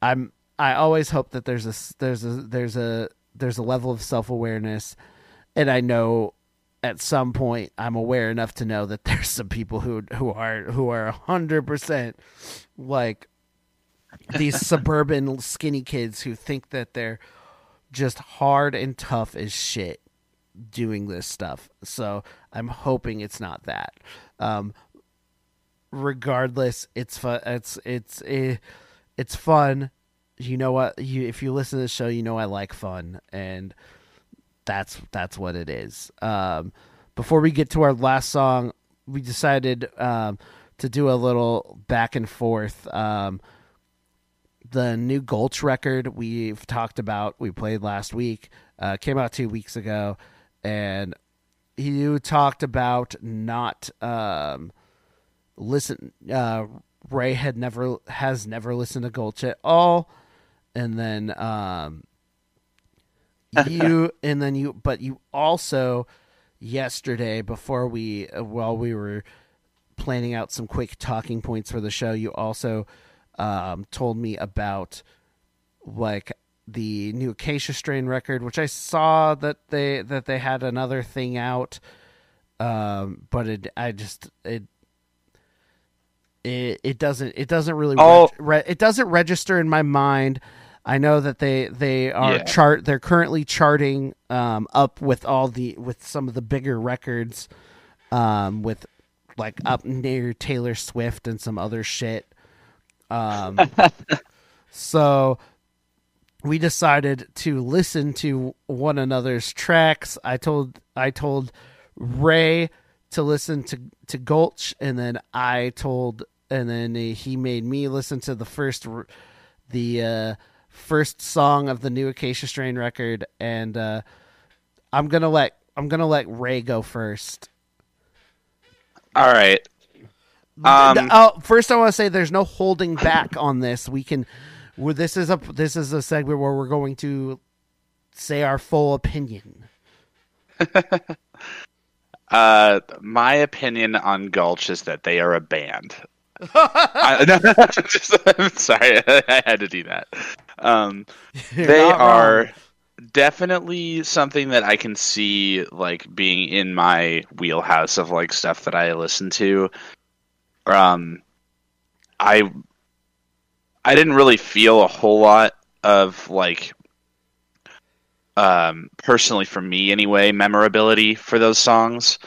I'm I always hope that there's a there's a there's a there's a level of self awareness and I know at some point I'm aware enough to know that *laughs* there's some people who who are who are hundred percent like these *laughs* suburban skinny kids who think that they're just hard and tough as shit doing this stuff. So I'm hoping it's not that. Um, regardless, it's fun. It's it's a, it's fun. You know what? You if you listen to the show, you know I like fun, and that's that's what it is. Um, before we get to our last song, we decided um, to do a little back and forth. Um, the new Gulch record we've talked about, we played last week, uh, came out two weeks ago, and you talked about not um, listen. Uh, Ray had never has never listened to Gulch at all, and then um, you *laughs* and then you, but you also yesterday before we uh, while we were planning out some quick talking points for the show, you also um, told me about like the new Acacia Strain record, which I saw that they that they had another thing out, um, but it I just it it it doesn't it doesn't really Oh. reg- re- it doesn't register in my mind. I know that they they are Yeah. chart they're currently charting um, up with all the with some of the bigger records, um, with like up near Taylor Swift and some other shit. Um, *laughs* so we decided to listen to one another's tracks. I told I told Ray to listen to to Gulch, and then I told, and then he made me listen to the first the uh, first song of the new Acacia Strain record, and uh, I'm gonna let I'm gonna let Ray go first. All right. Um, oh, first I want to say there's no holding back on this. We can, this is a this is a segment where we're going to say our full opinion. *laughs* Uh, my opinion on Gulch is that they are a band. I, *laughs* no, just, I'm sorry, I had to do that. Um, *laughs* they are wrong. definitely something that I can see like being in my wheelhouse of like stuff that I listen to. Um, I I didn't really feel a whole lot of like um personally for me anyway memorability for those songs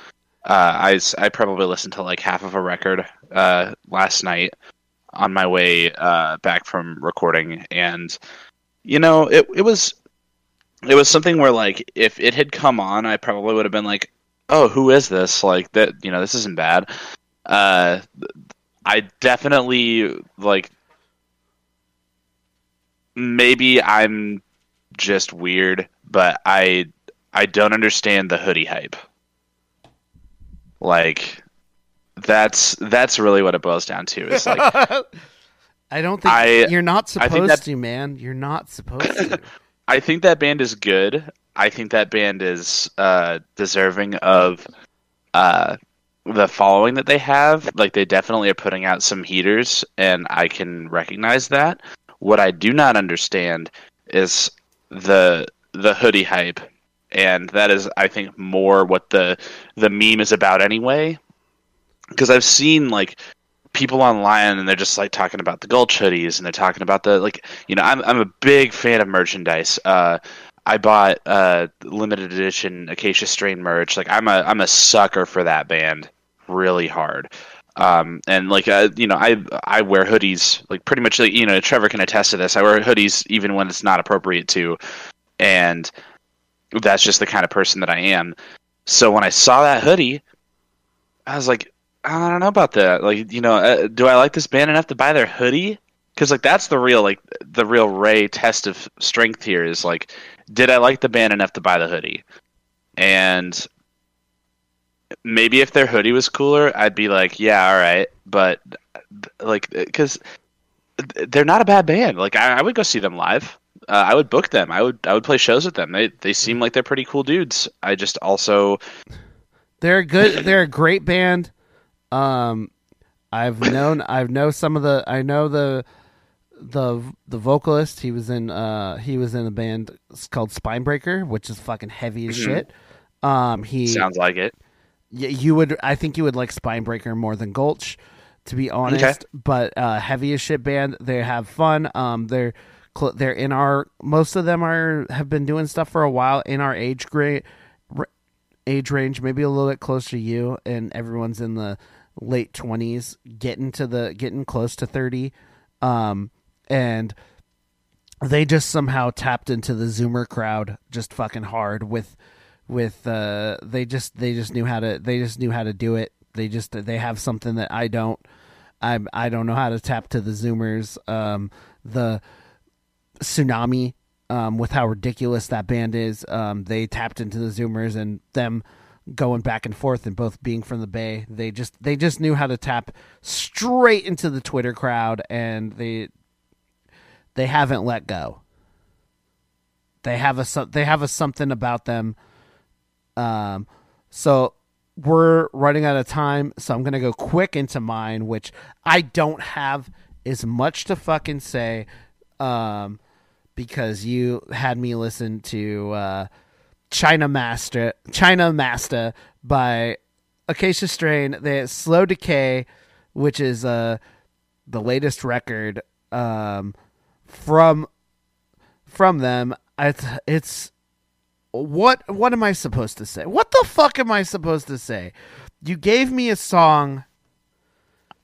i s- i probably listened to like half of a record uh last night on my way uh back from recording. And you know it it was it was something where like if it had come on i probably would have been like oh who is this? Like that you know this isn't bad. Uh i definitely like maybe i'm just weird but i i don't understand the hoodie hype like that's that's really what it boils down to is like *laughs* I don't think I- you're not supposed that- to, man. You're not supposed to. *coughs* I think that band is good. I think that band is uh, deserving of uh, the following that they have. Like they definitely are putting out some heaters, and I can recognize that. What I do not understand is the the hoodie hype, and that is, I think, more what the the meme is about anyway. Because I've seen like people online and they're just like talking about the Gulch hoodies and they're talking about the like you know I'm I'm a big fan of merchandise. Uh, I bought uh, limited edition Acacia Strain merch. Like I'm a I'm a sucker for that band, really hard. Um, and like uh, you know I I wear hoodies like pretty much like you know Trevor can attest to this. I wear hoodies even when it's not appropriate to, and that's just the kind of person that I am. So when I saw that hoodie, I was like, I don't know about that. Like, you know, uh, do I like this band enough to buy their hoodie? Because like that's the real like the real Ray test of strength here is like, did I like the band enough to buy the hoodie? And maybe if their hoodie was cooler, I'd be like, yeah, all right. But like, because they're not a bad band. Like, I, I would go see them live. Uh, I would book them. I would I would play shows with them. They they seem like they're pretty cool dudes. I just also They're good. They're a great band. Um, I've known. I've know some of the. I know the the the vocalist. He was in. Uh, he was in a band called Spinebreaker, which is fucking heavy as Mhm. shit. Um, he sounds like it. y- you would. I think you would like Spinebreaker more than Gulch, to be honest. But uh, heavy as shit band. They have fun. Um, they're cl- they're in our. Most of them are have been doing stuff for a while in our age grade. age range, maybe a little bit closer to you, and everyone's in the late twenties, getting to the getting close to thirty, um, and they just somehow tapped into the Zoomer crowd just fucking hard with with uh they just they just knew how to they just knew how to do it. They just they have something that I don't. I I don't know how to tap to the Zoomers. Um, the tsunami um, with how ridiculous that band is. Um, they tapped into the Zoomers and them going back and forth and both being from the Bay. They just they just knew how to tap straight into the Twitter crowd and they they haven't let go. They have a they have a something about them. Um, so we're running out of time, so I'm gonna go quick into mine, which I don't have as much to fucking say, um, because you had me listen to uh, Chhinnamasta, China Master by Acacia Strain. They Slow Decay, which is uh the latest record um from from them. It's it's what what am I supposed to say? What the fuck am I supposed to say? You gave me a song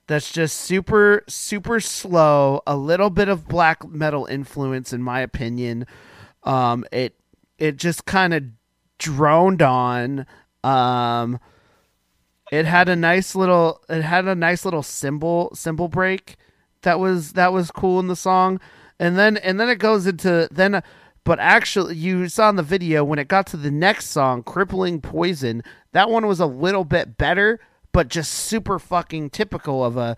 that's just super super slow, a little bit of black metal influence in my opinion. Um it it just kind of droned on um it had a nice little it had a nice little cymbal cymbal break that was that was cool in the song and then and then it goes into then but actually you saw in the video when it got to the next song crippling poison that one was a little bit better but just super fucking typical of a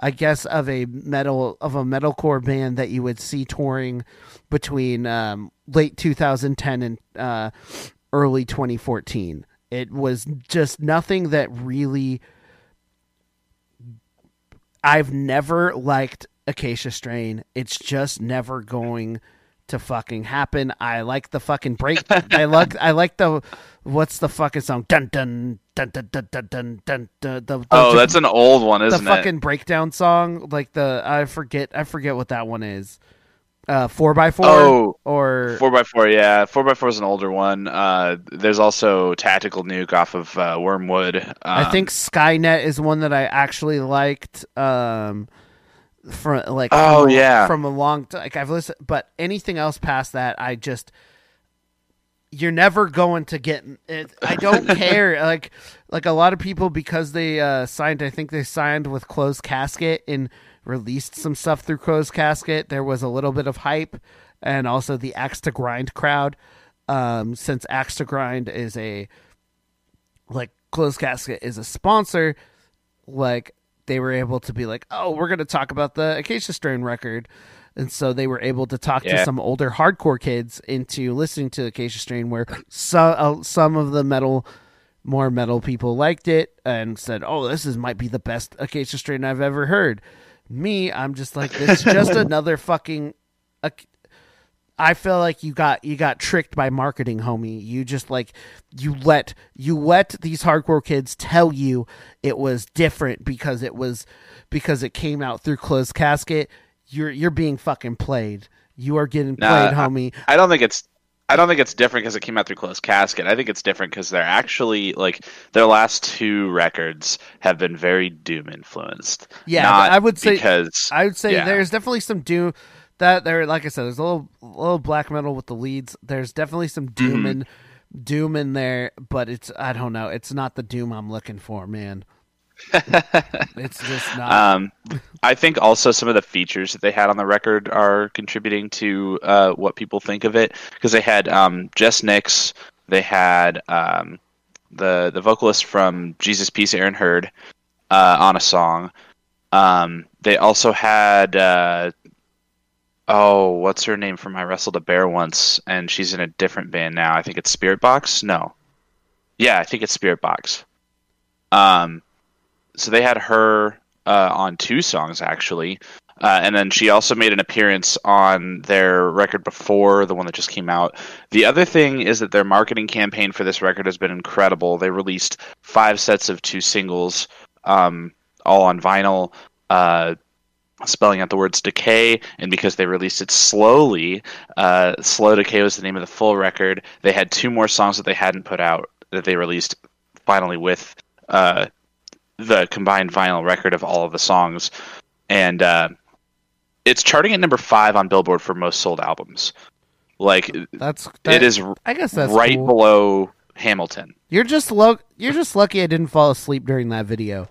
i guess of a metal of a metalcore band that you would see touring between um, late 2010 and uh, early 2014 it was just nothing that really I've never liked Acacia Strain. It's just never going to fucking happen. I like the fucking break. I like I like the what's the fucking song? Dun dun dun dun dun dun dun dun. dun the, the, Oh, that's an old one, isn't it? The fucking breakdown song. Like the I forget I forget what that one is. Uh, four by four. Oh, or Four x four, yeah. Four x four is an older one. Uh, there's also Tactical Nuke off of uh, Wormwood. Um, I think Skynet is one that I actually liked. Um, from like Oh, from yeah. from a long time. Like I've listened, but anything else past that, I just you're never going to get. It, I don't *laughs* care. Like like a lot of people because they uh, signed. I think they signed with Closed Casket and released some stuff through Closed Casket. There was a little bit of hype, and also the Axe to Grind crowd. Um, since Axe to Grind is a like Closed Casket is a sponsor, like they were able to be like, oh, we're going to talk about the Acacia Strain record. And so they were able to talk to some older hardcore kids into listening to Acacia Strain, where some uh, some of the metal, more metal people liked it and said, "Oh, this is might be the best Acacia Strain I've ever heard." Me, I'm just like, this is just *laughs* another fucking. ac- I feel like you got you got tricked by marketing, homie. You just like you let you let these hardcore kids tell you it was different because it was because it came out through closed casket. You're you're being fucking played. You are getting Nah, played, homie. I don't think it's. I don't think it's different because it came out through closed casket. I think it's different because they're actually like their last two records have been very doom influenced. Yeah, I would say because I would say yeah. there's definitely some doom that there. Like I said, there's a little a little black metal with the leads. There's definitely some doom Mhm. in doom in there, but it's I don't know. It's not the doom I'm looking for, man. *laughs* it's just not. Um, I think also some of the features that they had on the record are contributing to uh, what people think of it because they had um, Jess Nyx, they had um, the the vocalist from Jesus Piece, Aaron Heard, uh, on a song. Um, they also had uh, oh, what's her name from I Wrestled a Bear once, and she's in a different band now. I think it's Spiritbox. No, yeah, I think it's Spiritbox. Um, so they had her uh, on two songs actually, uh, and then she also made an appearance on their record before the one that just came out. The other thing is that their marketing campaign for this record has been incredible. They released five sets of two singles, um, all on vinyl. Uh, spelling out the words decay and because they released it slowly uh, slow decay was the name of the full record they had two more songs that they hadn't put out that they released finally with uh, the combined vinyl record of all of the songs, and uh, it's charting at number five on Billboard for most sold albums. Like That's it that- is. I guess that's right cool. below Hamilton. You're just lo- You're just lucky I didn't fall asleep during that video.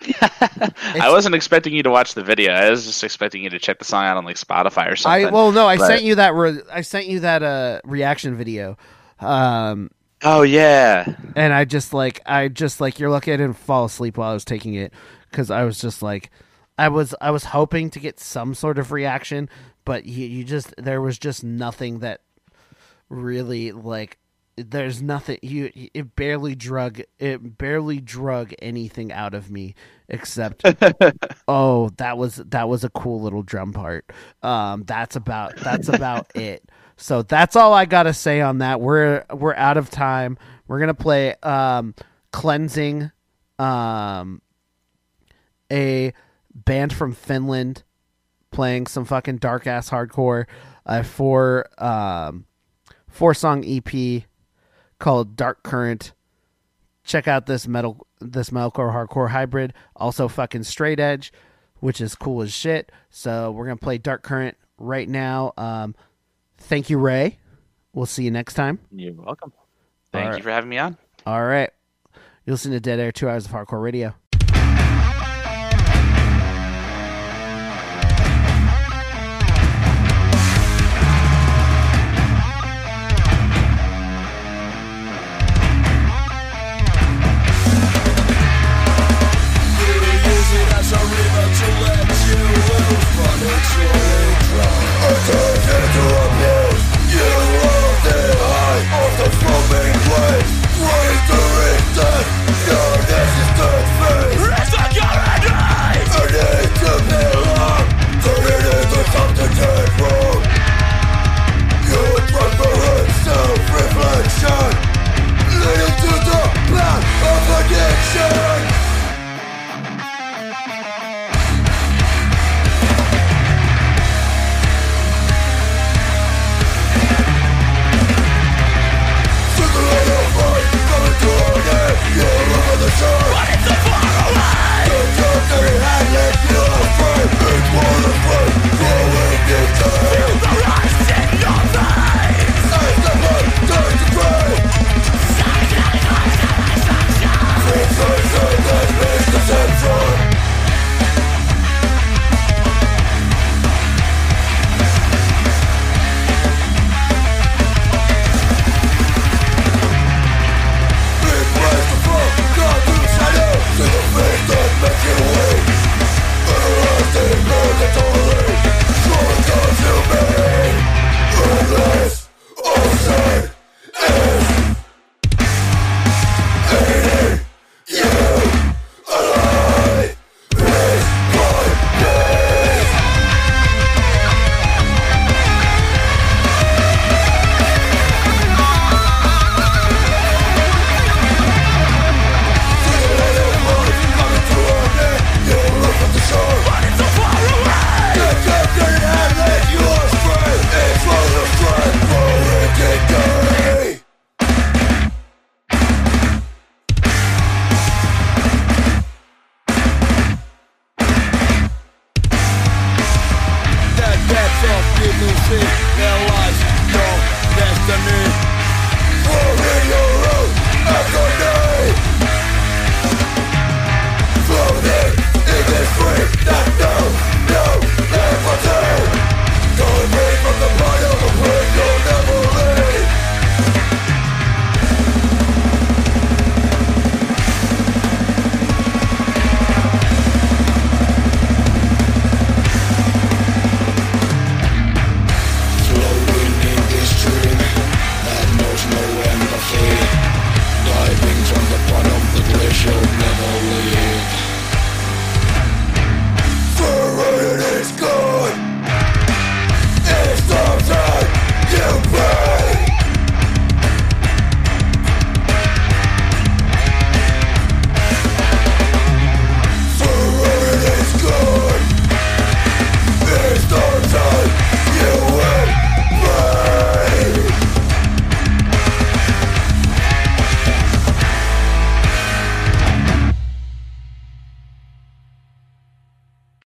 *laughs* I wasn't expecting you to watch the video. I was just expecting you to check the song out on like Spotify or something. I well, no, I But- sent you that. Re- I sent you that uh, reaction video. Um, Oh yeah, and I just like I just like you're lucky I didn't fall asleep while I was taking it because I was just like I was I was hoping to get some sort of reaction, but you, you just there was just nothing that really like there's nothing you it barely drug it barely drug anything out of me except *laughs* oh that was that was a cool little drum part. Um that's about that's about *laughs* it so that's all i gotta say on that. We're we're out of time. We're gonna play um cleansing um a band from finland playing some fucking dark ass hardcore a four um four song ep called dark current. Check out this metal this metalcore hardcore hybrid also fucking straight edge which is cool as shit. So we're gonna play dark current right now. Um thank you ray we'll see you next time you're welcome. Thank All you right. for having me on. all right you listen to dead air two hours of hardcore radio